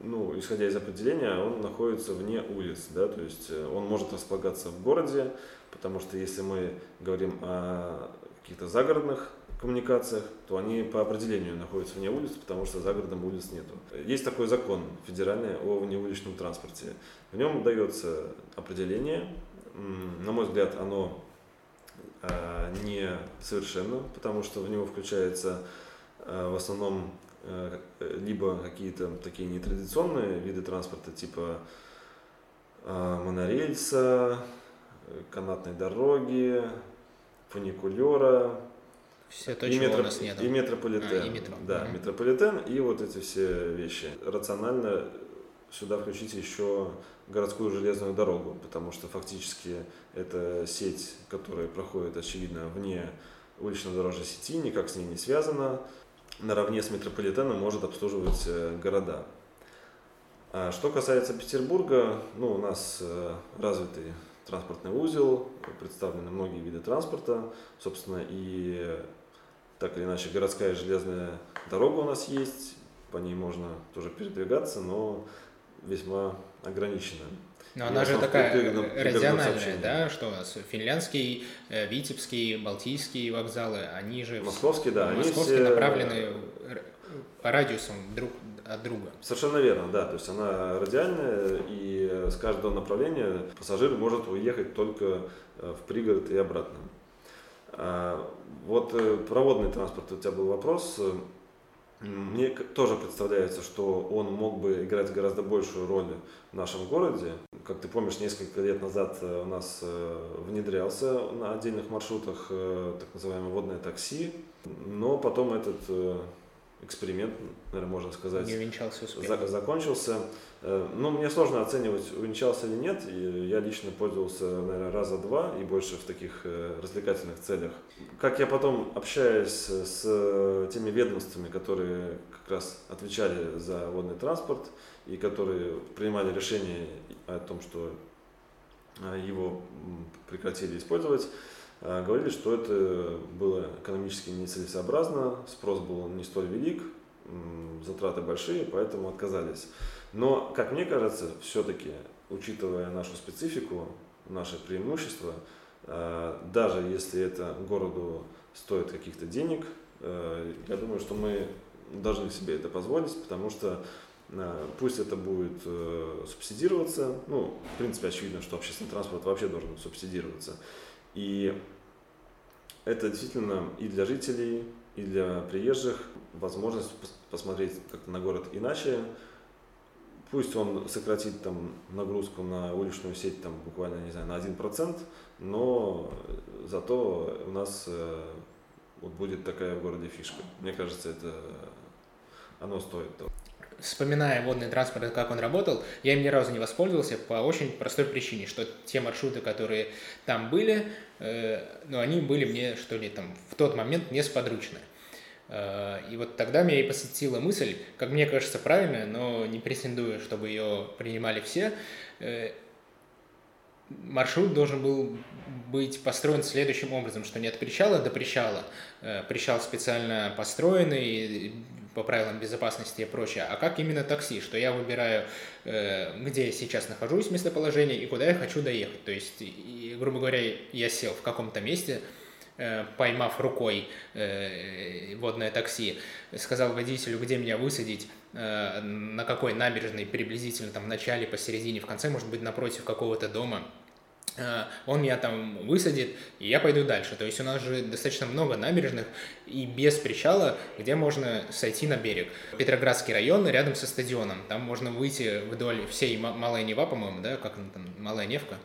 ну, исходя из определения, он находится вне улиц, да, то есть э, он может располагаться в городе, потому что если мы говорим о каких-то загородных коммуникациях, то они по определению находятся вне улиц, потому что за городом улиц нету. Есть такой закон федеральный о внеуличном транспорте. В нем дается определение, на мой взгляд, оно э, не совершенно, потому что в него включается в основном э, либо какие-то такие нетрадиционные виды транспорта, типа э, монорельса, канатной дороги, фуникулера, все то, и, метро, у нас нет. и метрополитен. А, и метро. Да, угу. метрополитен и вот эти все вещи. Рационально сюда включить еще городскую железную дорогу, потому что фактически это сеть, которая проходит, очевидно, вне улично-дорожной сети, никак с ней не связана наравне с метрополитеном может обслуживать э, города. А что касается Петербурга, ну, у нас э, развитый транспортный узел, представлены многие виды транспорта, собственно, и так или иначе городская железная дорога у нас есть, по ней можно тоже передвигаться, но весьма ограниченно. Но она же такая радиональная, да, что у нас финляндский, э, Витебский, Балтийские вокзалы, они же... Московские, да. Московские они все... направлены по радиусам друг от друга. Совершенно верно, да. То есть она радиальная, и с каждого направления пассажир может уехать только э, в пригород и обратно. А, вот э, проводный транспорт, у тебя был вопрос. Мне тоже представляется, что он мог бы играть гораздо большую роль в нашем городе. Как ты помнишь, несколько лет назад э, у нас э, внедрялся на отдельных маршрутах э, так называемое водное такси, но потом этот эксперимент, наверное, можно сказать. Не увенчался успехом. закончился. Э, ну, мне сложно оценивать, увенчался или нет. Я лично пользовался, наверное, раза два и больше в таких э, развлекательных целях. Как я потом общаюсь с теми ведомствами, которые как раз отвечали за водный транспорт и которые принимали решение о том, что э, его прекратили использовать, говорили, что это было экономически нецелесообразно, спрос был не столь велик, затраты большие, поэтому отказались. Но, как мне кажется, все-таки, учитывая нашу специфику, наше преимущество, э, даже если это городу стоит каких-то денег, э, я думаю, что мы должны себе это позволить, потому что э, пусть это будет субсидироваться, ну, в принципе, очевидно, что общественный транспорт вообще должен субсидироваться. И это действительно и для жителей, и для приезжих возможность посмотреть как-то на город иначе, Пусть он сократит там нагрузку на уличную сеть там буквально, не знаю, на 1%, но зато у нас э, вот будет такая в городе фишка. Мне кажется, это оно стоит того. Вспоминая водный транспорт, как он работал, я им ни разу не воспользовался по очень простой причине, что те маршруты, которые там были, э, ну, они были мне, что ли, там в тот момент несподручны. Э, и вот тогда меня и посетила мысль, как мне кажется, правильная, но не претендую, чтобы ее принимали все. Э, маршрут должен был быть построен следующим образом, что не от причала до причала, э, причал специально построенный по правилам безопасности и прочее, а как именно такси, что я выбираю, где я сейчас нахожусь, местоположение и куда я хочу доехать. То есть, и, грубо говоря, я сел в каком-то месте, Э, поймав рукой э, водное такси, сказал водителю, где меня высадить, э, на какой набережной приблизительно, там в начале, посередине, в конце, может быть, напротив какого-то дома, он меня там высадит, и я пойду дальше. То есть у нас же достаточно много набережных и без причала, где можно сойти на берег. Петроградский район рядом со стадионом. Там можно выйти вдоль всей Малая Нева, по-моему, да, как она там, Малая Невка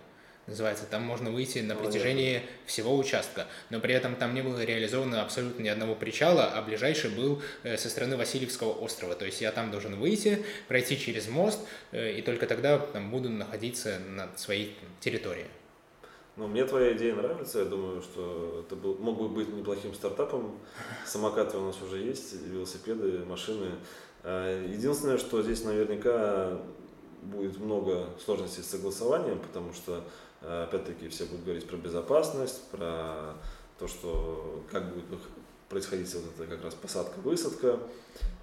называется, там можно выйти на протяжении всего участка, но при этом там не было реализовано абсолютно ни одного причала, а ближайший был э, со стороны Васильевского острова, то есть я там должен выйти, пройти через мост, э, и только тогда там буду находиться на своей территории. Ну, мне твоя идея нравится, я думаю, что это был, мог бы быть неплохим стартапом. Самокаты у нас уже есть, велосипеды, машины. А, единственное, что здесь наверняка будет много сложностей с согласованием, потому что опять-таки все будут говорить про безопасность, про то, что как будет происходить вот эта как раз посадка-высадка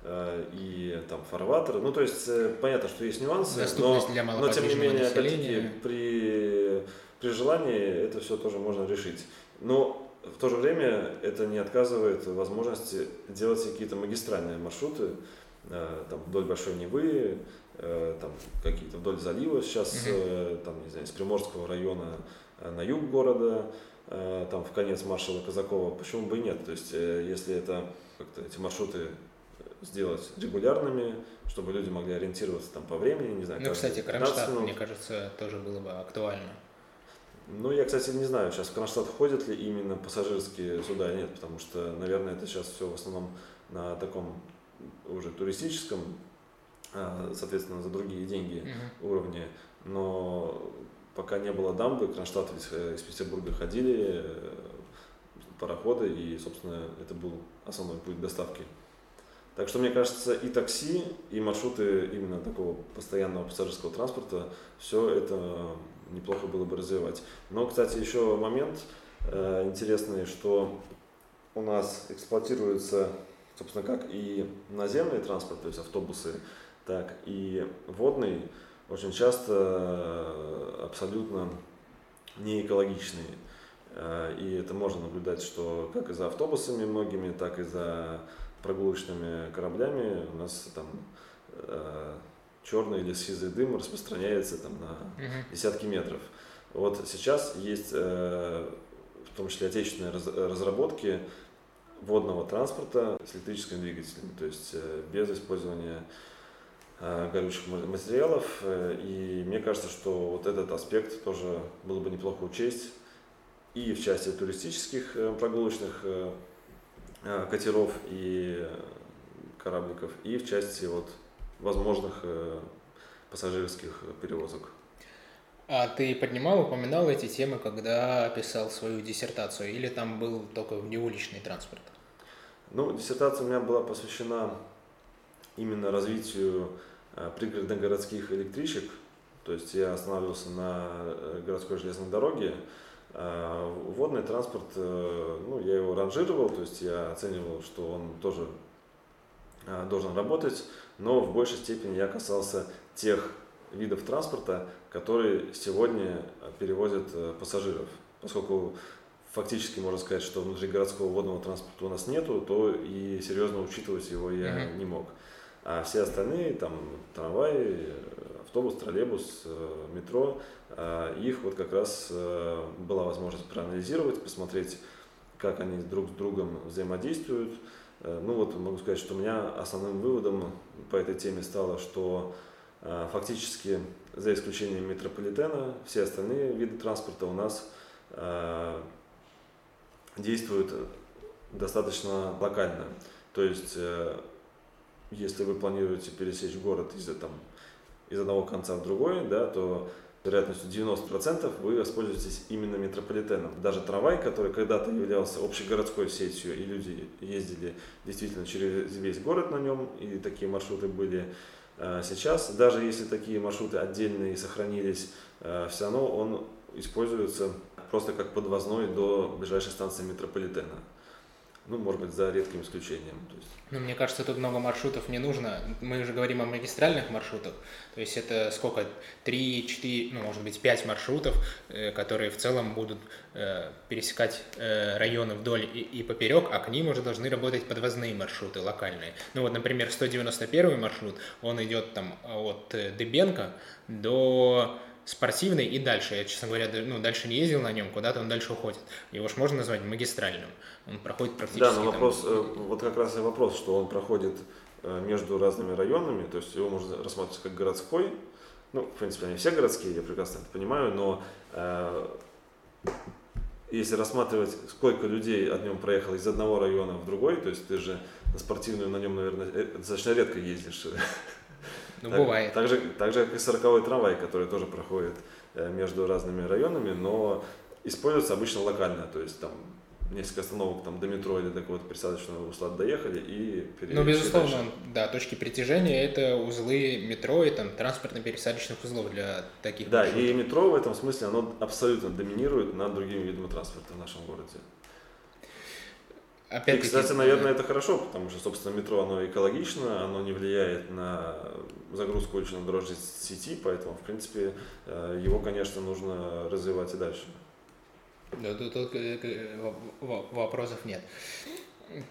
э, и там фарватер. Ну, то есть э, понятно, что есть нюансы, но, но тем не менее, опять-таки, при, при желании это все тоже можно решить. Но в то же время это не отказывает возможности делать какие-то магистральные маршруты там, вдоль Большой Невы, Э, там какие-то вдоль залива сейчас, mm-hmm. там, не знаю, из Приморского района э, на юг города, там в конец маршала Казакова, почему бы и нет? То есть, если это как-то эти маршруты сделать регулярными, чтобы люди могли ориентироваться там по времени, не знаю. Ну, кстати, Кронштадт, мне кажется, тоже было бы актуально. Ну, я, кстати, не знаю, сейчас в Кронштадт ходят ли именно пассажирские суда нет, потому что, наверное, это сейчас все в основном на таком уже туристическом соответственно, за другие деньги uh-huh. уровни. Но пока не было дамбы, Кронштадт э, из Петербурга ходили э, пароходы, и, собственно, это был основной путь доставки. Так что, мне кажется, и такси, и маршруты именно такого постоянного пассажирского транспорта, все это неплохо было бы развивать. Но, кстати, еще момент э, интересный, что у нас эксплуатируется, собственно, как и наземный транспорт, то есть автобусы, так и водный очень часто э, абсолютно не экологичный. Э, и это можно наблюдать, что как и за автобусами многими, так и за прогулочными кораблями у нас там э, черный или сизый дым распространяется там на десятки метров. Вот сейчас есть в том числе отечественные разработки водного транспорта с электрическим двигателем, то есть без использования горючих материалов. Э, и мне кажется, что вот этот аспект тоже было бы неплохо учесть и в части туристических э, прогулочных катеров, и корабликов и в части вот возможных пассажирских перевозок. А ты поднимал, упоминал эти темы, когда писал свою диссертацию, или там был только неуличный транспорт? Ну, диссертация у меня была посвящена именно развитию э, пригородных городских электричек. То есть я останавливался на э, городской железной дороге. А водный транспорт, э, ну, я его ранжировал, то есть я оценивал, что он тоже должен работать, но в большей степени я касался тех видов транспорта, которые сегодня перевозят пассажиров. Поскольку фактически можно сказать, что внутригородского водного транспорта у нас нету, то и серьезно учитывать его я mm-hmm. не мог. А все остальные, там, трамвай, автобус, троллейбус, э, метро, э, их вот как раз э, была возможность проанализировать, посмотреть, как они друг с другом взаимодействуют. Ну вот могу сказать, что у меня основным выводом по этой теме стало, что фактически за исключением метрополитена все остальные виды транспорта у нас действуют достаточно локально. То есть, если вы планируете пересечь город из, там, из одного конца в другой, да, то вероятностью 90% вы воспользуетесь именно метрополитеном. Даже трамвай, который когда-то являлся общегородской сетью, и люди ездили действительно через весь город на нем, и такие маршруты были э, сейчас, даже если такие маршруты отдельные сохранились, э, все равно он используется просто как подвозной до ближайшей станции метрополитена. Ну, может быть, за редким исключением. То есть. Ну, мне кажется, тут много маршрутов не нужно. Мы уже говорим о магистральных маршрутах. То есть это сколько? Три, четыре, ну, может быть, пять маршрутов, э, которые в целом будут э, пересекать э, районы вдоль и, и поперек, а к ним уже должны работать подвозные маршруты локальные. Ну, вот, например, 191 маршрут, он идет там от Дебенко до спортивный и дальше. Я, честно говоря, ну, дальше не ездил на нем, куда-то он дальше уходит. Его же можно назвать магистральным. Он проходит практически... Да, но вопрос, там... Э, вот как раз и вопрос, что он проходит э, между разными районами, то есть его можно рассматривать как городской. Ну, в принципе, они все городские, я прекрасно это понимаю, но э, если рассматривать, сколько людей от нем проехало из одного района в другой, то есть ты же на спортивную на нем, наверное, э, достаточно редко ездишь. Ну, так, бывает. Так же, так же, как и 40 трамвай, который тоже проходит э, между разными районами, но используется обычно локально, то есть там несколько остановок там до метро или до какого-то пересадочного узла доехали и. Ну, безусловно, дальше. да, точки притяжения это узлы метро и там транспортно-пересадочных узлов для таких Да, маршрутов. и метро в этом смысле, оно абсолютно доминирует над другими видами транспорта в нашем городе. Опять и, кстати, наверное, это хорошо, потому что, собственно, метро, оно экологично, оно не влияет на загрузку улично-дорожной сети, поэтому, в принципе, э, его, конечно, нужно развивать и дальше. Да, тут, тут вопросов нет.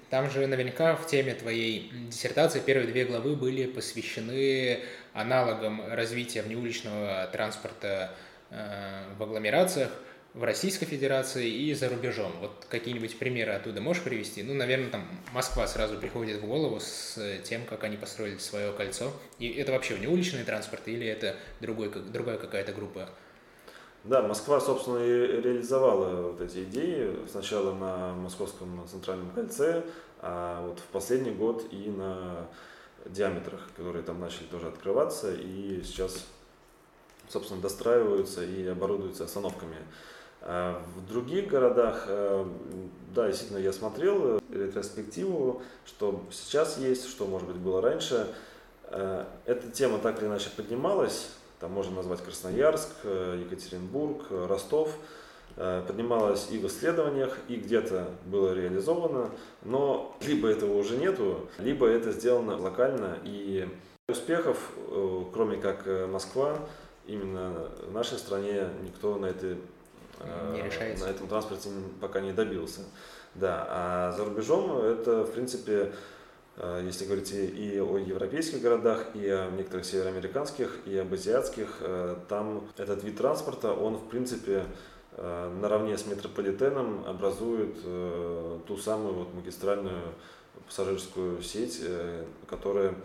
Там же наверняка в теме твоей диссертации первые две главы были посвящены аналогам развития внеуличного транспорта э, в агломерациях – в Российской Федерации и за рубежом. Вот какие-нибудь примеры оттуда можешь привести? Ну, наверное, там Москва сразу приходит в голову с тем, как они построили свое кольцо. И это вообще не уличный транспорт или это другой, другая какая-то группа? Да, Москва, собственно, и реализовала вот эти идеи. Сначала на Московском центральном кольце, а вот в последний год и на диаметрах, которые там начали тоже открываться и сейчас, собственно, достраиваются и оборудуются остановками. А в других городах, э, да, действительно, я смотрел ретроспективу, что сейчас есть, что, может быть, было раньше. Э, эта тема так или иначе поднималась, там можно назвать Красноярск, э, Екатеринбург, Ростов, поднималась и в исследованиях, и где-то было реализовано, но либо этого уже нету, либо это сделано локально, и успехов, кроме как Москва, именно в нашей стране никто на этой не решается. На этом транспорте пока не добился. Да, а за рубежом это, в принципе, э, если говорить и о европейских городах, и о некоторых североамериканских, и об азиатских, э, там этот вид транспорта, он, в принципе, э, наравне с метрополитеном образует ту самую вот магистральную пассажирскую сеть, которая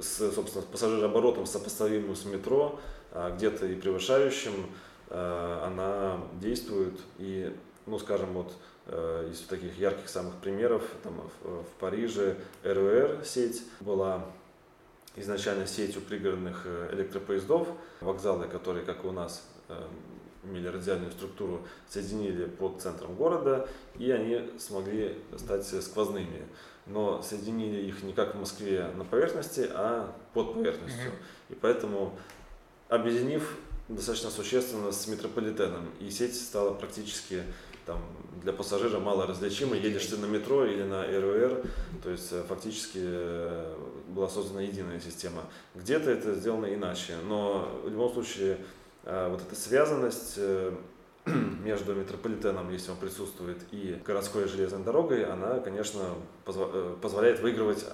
с, собственно, с пассажирооборотом сопоставимым с метро, а где-то и превышающим Э, она действует и, ну, скажем, вот Э, из таких ярких самых примеров, там, в, в Париже РУР сеть была изначально сетью пригородных э, электропоездов, вокзалы, которые, как и у нас, э, имели радиальную структуру, соединили под центром города, и они смогли стать сквозными. Но соединили их не как в Москве на поверхности, а под поверхностью. И поэтому, объединив достаточно существенно с метрополитеном, и сеть стала практически там, для пассажира мало различимо, едешь ты на метро или на РУР, то есть э, фактически э, была создана единая система. Где-то это сделано иначе, но в любом случае э, вот эта связанность между метрополитеном, если он присутствует, и городской железной дорогой, она, конечно, позволяет выигрывать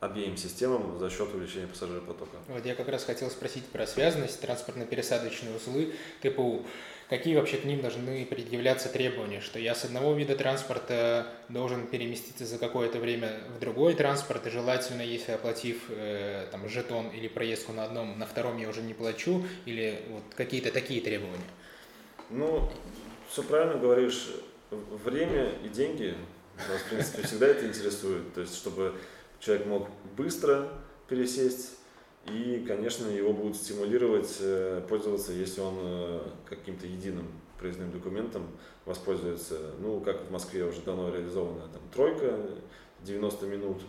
обеим системам за счет увеличения пассажиропотока. Вот я как раз хотел спросить про связанность, транспортно-пересадочные узлы, ТПУ. Какие вообще к ним должны предъявляться требования, что я с одного вида транспорта должен переместиться за какое-то время в другой транспорт, и желательно, если оплатив э, там, жетон или проездку на одном, на втором я уже не плачу, или вот какие-то такие требования? Ну, все правильно говоришь, время и деньги нас, в принципе, всегда это интересует, то есть, чтобы человек мог быстро пересесть и, конечно, его будут стимулировать э, пользоваться, если он э, каким-то единым проездным документом воспользуется. Ну, как в Москве уже давно реализована там тройка, 90 минут.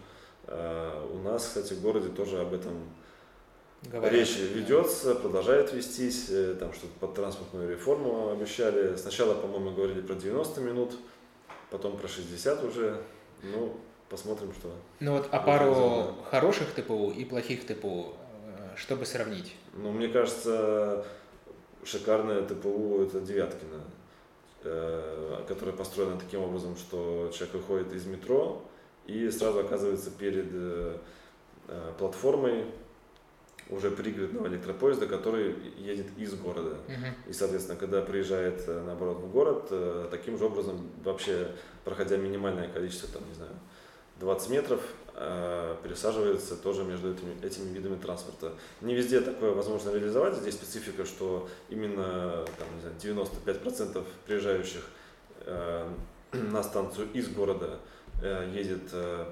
А у нас, кстати, в городе тоже об этом Говорят, речь ведется, продолжает вестись. Э, там что-то под транспортную реформу обещали. Сначала, по-моему, говорили про 90 минут, потом про 60 уже. Ну, посмотрим, что. Ну вот, а пару хороших ТПУ и плохих ТПУ чтобы сравнить? Ну, мне кажется, шикарное ТПУ это Девяткина, э, которая построена таким образом, что человек выходит из метро и сразу оказывается перед э, э, платформой уже пригородного электропоезда, который едет из города. Uh-huh. И, соответственно, когда приезжает, наоборот, в город, таким же образом, вообще, проходя минимальное количество, там, не знаю, 20 метров, Э, пересаживается тоже между этими, этими видами транспорта. Не везде такое возможно реализовать. Здесь специфика, что именно там, не знаю, 95% приезжающих э, на станцию из города э, едет э,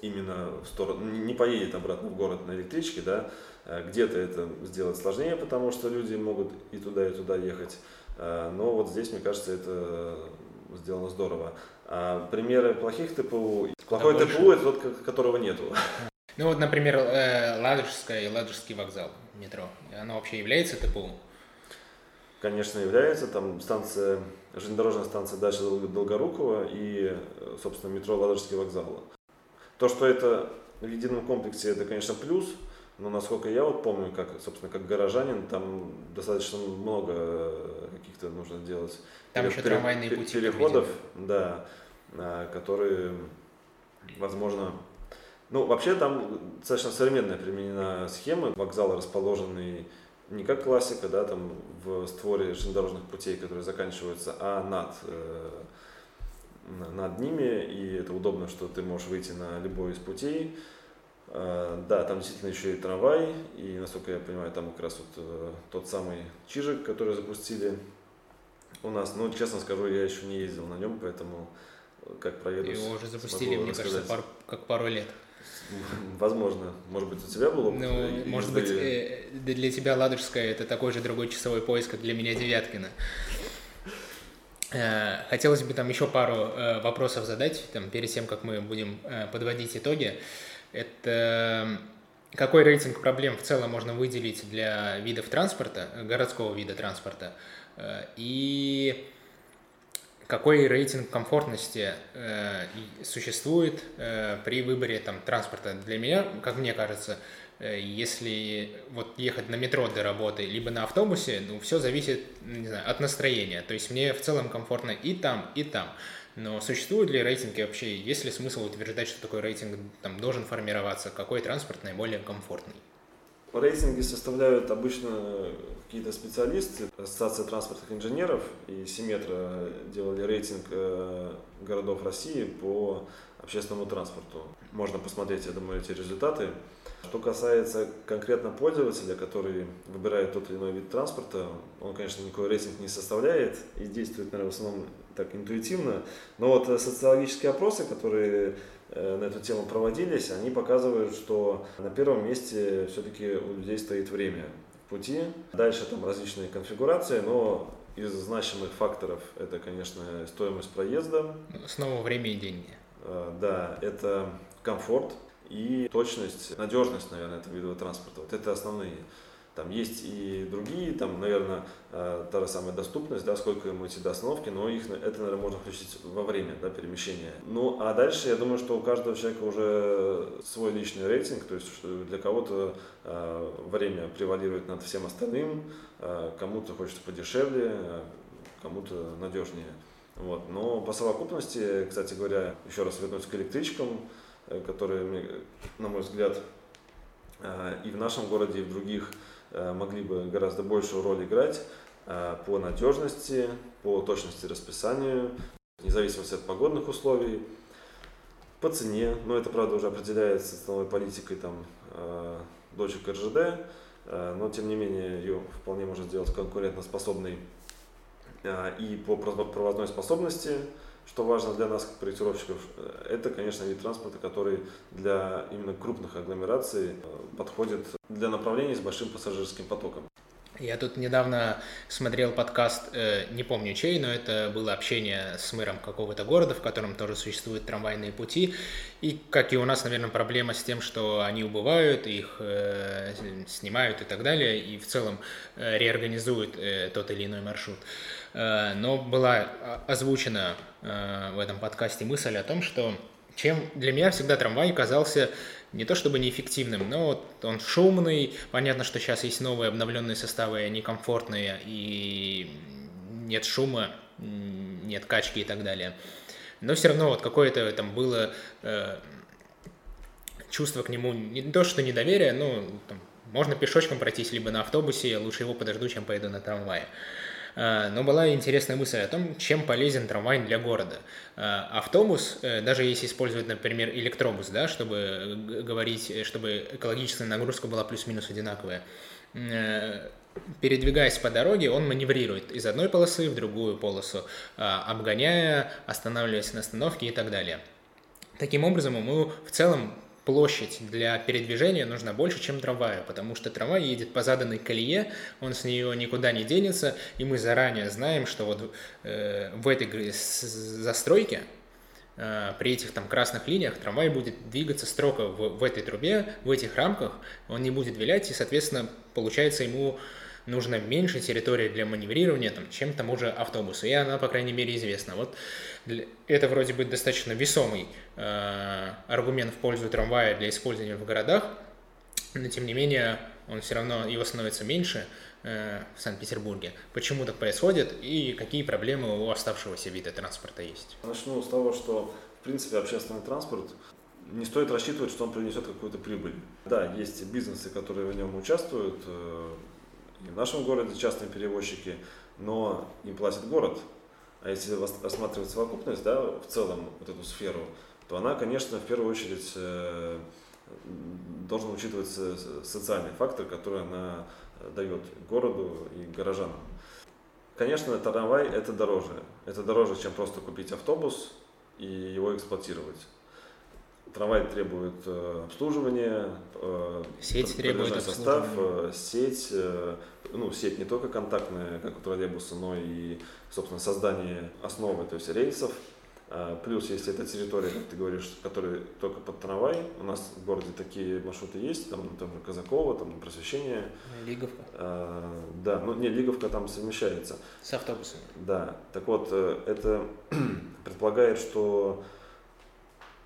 именно в сторону, не поедет обратно в город на электричке, да, э, где-то это сделать сложнее, потому что люди могут и туда, и туда ехать. Э, но вот здесь, мне кажется, это сделано здорово. А примеры плохих ТПУ. Плохой да ТПУ это тот, которого нету. Ну вот, например, э, Ладожская и Ладожский вокзал метро. Оно вообще является ТПУ? Конечно, является. Там станция, железнодорожная станция дальше Долгорукова и, собственно, метро Ладожский вокзал. То, что это в едином комплексе, это, конечно, плюс. Но насколько я вот помню, как, собственно, как горожанин, там достаточно много каких-то нужно делать там еще трамвайные пути переходов, да, а, которые, возможно, ну, вообще там достаточно современная применена схема. Вокзал расположенный не как классика, да, там в створе железнодорожных путей, которые заканчиваются, а над, э, над ними. И это удобно, что ты можешь выйти на любой из путей. Э, да, там действительно еще и трамвай. И, насколько я понимаю, там как раз вот э, тот самый Чижик, который запустили у нас. Ну, честно скажу, я еще не ездил на нем, поэтому как проеду. Его уже запустили, мне рассказать. кажется, пару, как пару лет. Возможно. Может быть, у тебя был опыт? Ну, может быть, э, для тебя Ладожская это такой же другой часовой пояс, как для меня Девяткина. Э, хотелось бы там еще пару э, вопросов задать, там, перед тем, как мы будем подводить итоги. Это какой рейтинг проблем в целом можно выделить для видов транспорта, городского вида транспорта, Э, и какой рейтинг комфортности э, существует э, при выборе там, транспорта. Для меня, как мне кажется, если вот ехать на метро до работы, либо на автобусе, ну, все зависит, не знаю, от настроения. То есть мне в целом комфортно и там, и там. Но существуют ли рейтинги вообще? Есть ли смысл утверждать, что такой рейтинг там должен формироваться? Какой транспорт наиболее комфортный? Рейтинги составляют обычно какие-то специалисты, Ассоциация транспортных инженеров и Симметра делали рейтинг э, городов России по общественному транспорту. Можно посмотреть, я думаю, эти результаты. Что касается конкретно пользователя, который выбирает тот или иной вид транспорта, он, конечно, никакой рейтинг не составляет и действует, наверное, в основном так интуитивно. Но вот э, социологические опросы, которые э, на эту тему проводились, они показывают, что на первом месте все-таки у людей стоит время в пути. Дальше там различные конфигурации, но из значимых факторов это, конечно, стоимость проезда. Снова время и деньги. Э, да, это комфорт и точность, надежность, наверное, этого вида транспорта. Вот это основные. Там есть и другие, там, наверное, э, та же самая доступность, да, сколько ему идти до остановки, но их, это, наверное, можно включить во время да, перемещения. Ну, а дальше, я думаю, что у каждого человека уже свой личный рейтинг, то есть для кого-то э, время превалирует над всем остальным, э, кому-то хочется подешевле, кому-то надежнее. Вот. Но по совокупности, кстати говоря, еще раз вернусь к электричкам, которые, на мой взгляд, э, и в нашем городе, и в других Э, могли бы гораздо большую роль играть э, по надежности, по точности расписанию, независимо от погодных условий, по цене, но это, правда, уже определяется ценовой политикой там, э, дочек РЖД, но, тем не менее, ее вполне можно сделать конкурентоспособной и по проводной способности, что важно для нас, как проектировщиков, это, конечно, вид транспорта, который для именно крупных агломераций подходит для направлений с большим пассажирским потоком. Я тут недавно смотрел подкаст, э, не помню чей, но это было общение с мэром какого-то города, в котором тоже существуют трамвайные пути. И, как и у нас, наверное, проблема с тем, что они убывают, их э, снимают и так далее, и в целом э, реорганизуют э, тот или иной маршрут. Э, но была озвучена э, в этом подкасте мысль о том, что чем для меня всегда трамвай казался не то чтобы неэффективным, но вот он шумный. Понятно, что сейчас есть новые обновленные составы, они комфортные, и нет шума, нет качки и так далее. Но все равно вот какое-то там было э, чувство к нему, не то что недоверие, но там, можно пешочком пройтись, либо на автобусе, лучше его подожду, чем поеду на трамвае. А, но была интересная мысль о том, чем полезен трамвай для города. А, автобус, э, даже если использовать, например, электробус, да, чтобы говорить, э, чтобы экологическая нагрузка была плюс-минус одинаковая, э, передвигаясь по дороге, он маневрирует из одной полосы в другую полосу, а, обгоняя, останавливаясь на остановке и так далее. Таким образом, ему в целом площадь для передвижения нужна больше, чем трамваю, потому что трамвай едет по заданной колее, он с нее никуда не денется, и мы заранее знаем, что вот э, в этой застройке э, при этих там красных линиях трамвай будет двигаться строго в, в этой трубе, в этих рамках, он не будет вилять, и, соответственно, получается ему нужно меньше территории для маневрирования, там, чем тому же автобусу. И она, по крайней мере, известна. Вот это вроде бы достаточно весомый э, аргумент в пользу трамвая для использования в городах, но тем не менее он все равно, его становится меньше э, в Санкт-Петербурге. Почему так происходит и какие проблемы у оставшегося вида транспорта есть? Начну с того, что в принципе общественный транспорт не стоит рассчитывать, что он принесет какую-то прибыль. Да, есть бизнесы, которые в нем участвуют, э, и в нашем городе частные перевозчики, но им платит город. А если рассматривать совокупность, да, в целом вот эту сферу, то она, конечно, в первую очередь э, должен учитываться социальный фактор, который она дает городу и горожанам. Конечно, трамвай это дороже. Это дороже, чем просто купить автобус и его эксплуатировать. Трамвай требует э, обслуживания, э, сеть требует состав, э, сеть, э, ну, сеть не только контактная, как у троллейбуса, но и, собственно, создание основы, то есть рельсов. Э, плюс, если это территория, как ты говоришь, которая только под трамвай, у нас в городе такие маршруты есть, там, там Казакова, там Просвещение. Лиговка. Э, да, ну не, Лиговка там совмещается. С автобусами. Да, так вот, это предполагает, что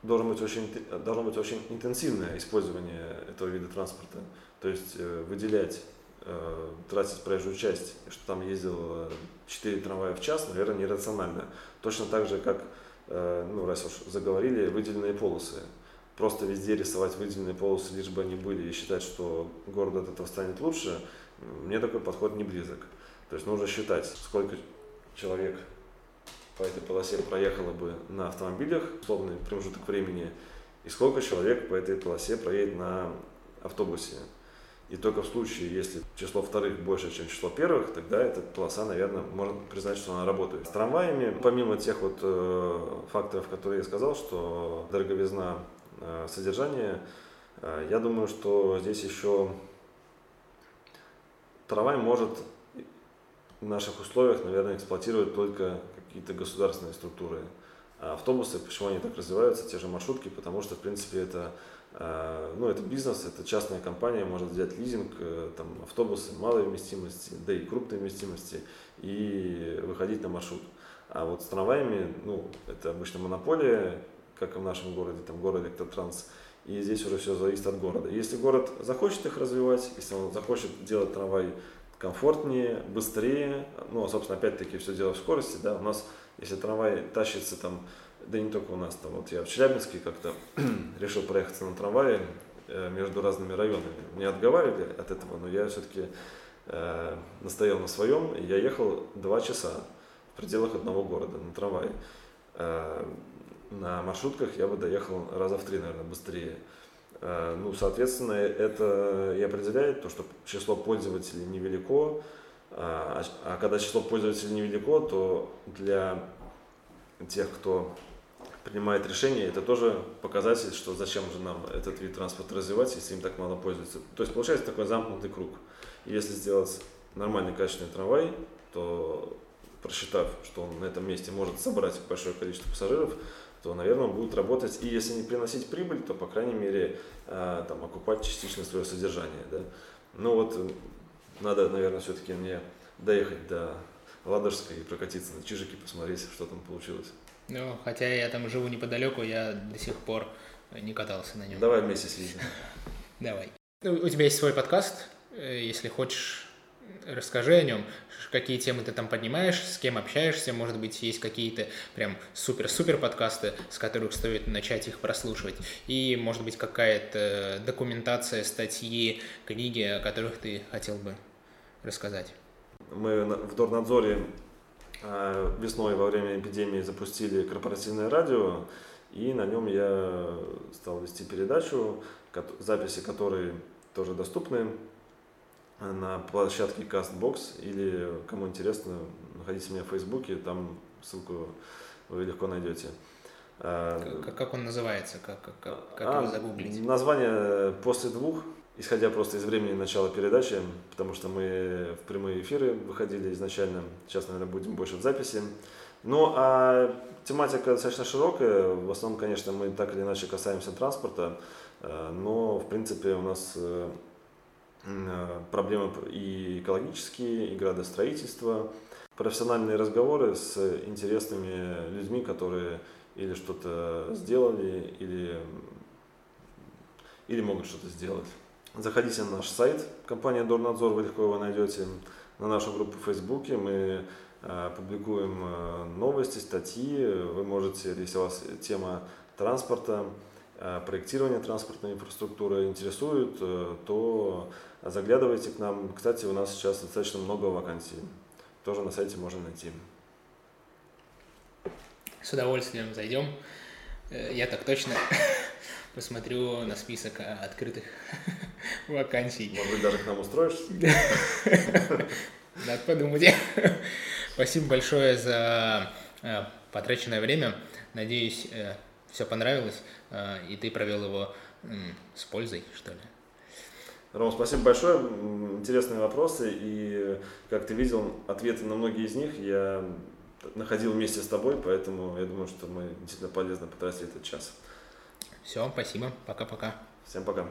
должен быть очень, должно быть очень интенсивное использование этого вида транспорта. То есть э, выделять, э, тратить проезжую часть, что там ездил 4 трамвая в час, наверное, нерационально. Точно так же, как, э, ну, раз уж заговорили, выделенные полосы. Просто везде рисовать выделенные полосы, лишь бы они были, и считать, что город от этого станет лучше, мне такой подход не близок. То есть нужно считать, сколько человек по этой полосе проехало бы на автомобилях, условный промежуток времени, и сколько человек по этой полосе проедет на автобусе. И только в случае, если число вторых больше, чем число первых, тогда эта полоса, наверное, можно признать, что она работает. С трамваями, помимо тех вот э, факторов, которые я сказал, что дороговизна э, содержания, э, я думаю, что здесь еще трамвай может в наших условиях, наверное, эксплуатировать только какие-то государственные структуры. А автобусы, почему они так развиваются, те же маршрутки, потому что, в принципе, это а, ну, это бизнес, это частная компания, может взять лизинг, э, там, автобусы малой вместимости, да и крупной вместимости, и выходить на маршрут. А вот с трамваями, ну, это обычно монополия, как и в нашем городе, там, город Электротранс, и здесь уже все зависит от города. Если город захочет их развивать, если он захочет делать трамвай комфортнее, быстрее, ну, а, собственно, опять-таки все дело в скорости, да, у нас, если трамвай тащится там да не только у нас, там вот я в Челябинске как-то решил проехаться на трамвае э, между разными районами. Меня отговаривали от этого, но я все-таки э, настоял на своем, и я ехал два часа в пределах одного города на трамвае. Э, на маршрутках я бы доехал раза в три, наверное, быстрее. Э, ну, соответственно, это и определяет то, что число пользователей невелико, а, а когда число пользователей невелико, то для тех, кто принимает решение, это тоже показатель, что зачем же нам этот вид транспорта развивать, если им так мало пользуются. То есть получается такой замкнутый круг. И если сделать нормальный качественный трамвай, то просчитав, что он на этом месте может собрать большое количество пассажиров, то, наверное, он будет работать, и если не приносить прибыль, то, по крайней мере, э, там, окупать частично свое содержание. Да? Ну вот, надо, наверное, все-таки мне доехать до Ладожской и прокатиться на Чижике, посмотреть, что там получилось. Ну, хотя я там живу неподалеку, я до сих пор не катался на нем. Давай вместе съездим. Давай. Ну, у тебя есть свой подкаст, э, если хочешь, расскажи о нем, какие темы ты там поднимаешь, с кем общаешься, может быть, есть какие-то прям супер-супер подкасты, с которых стоит начать их прослушивать, и, может быть, какая-то документация, статьи, книги, о которых ты хотел бы рассказать. Мы в Дорнадзоре а, весной во время эпидемии запустили корпоративное радио, и на нем я стал вести передачу, записи которой тоже доступны на площадке CastBox или, кому интересно, находите меня в Фейсбуке, там ссылку вы легко найдете. А, как, как он называется? Как, как, как а, его загуглить? Название «После двух» исходя просто из времени начала передачи, потому что мы в прямые эфиры выходили изначально, сейчас, наверное, будем больше в записи. Ну, а тематика достаточно широкая, в основном, конечно, мы так или иначе касаемся транспорта, э, но, в принципе, у нас э, проблемы и экологические, и градостроительство, профессиональные разговоры с интересными людьми, которые или что-то сделали, или, или могут что-то сделать. Заходите на наш сайт, компания Дорнадзор, вы легко его найдете, на нашу группу в Фейсбуке. Мы э, публикуем э, новости, статьи. Вы можете, если у вас тема транспорта, э, проектирования транспортной инфраструктуры интересует, э, то заглядывайте к нам. Кстати, у нас сейчас достаточно много вакансий. Тоже на сайте можно найти. С удовольствием зайдем. Э, я так точно посмотрю на список открытых вакансий. Может быть, даже к нам устроишься? Надо подумать. Спасибо большое за потраченное время. Надеюсь, все понравилось, и ты провел его с пользой, что ли. Ром, спасибо большое. Интересные вопросы. И, как ты видел, ответы на многие из них я находил вместе с тобой, поэтому я думаю, что мы действительно полезно потратили этот час. Все, спасибо. Пока-пока. Всем пока.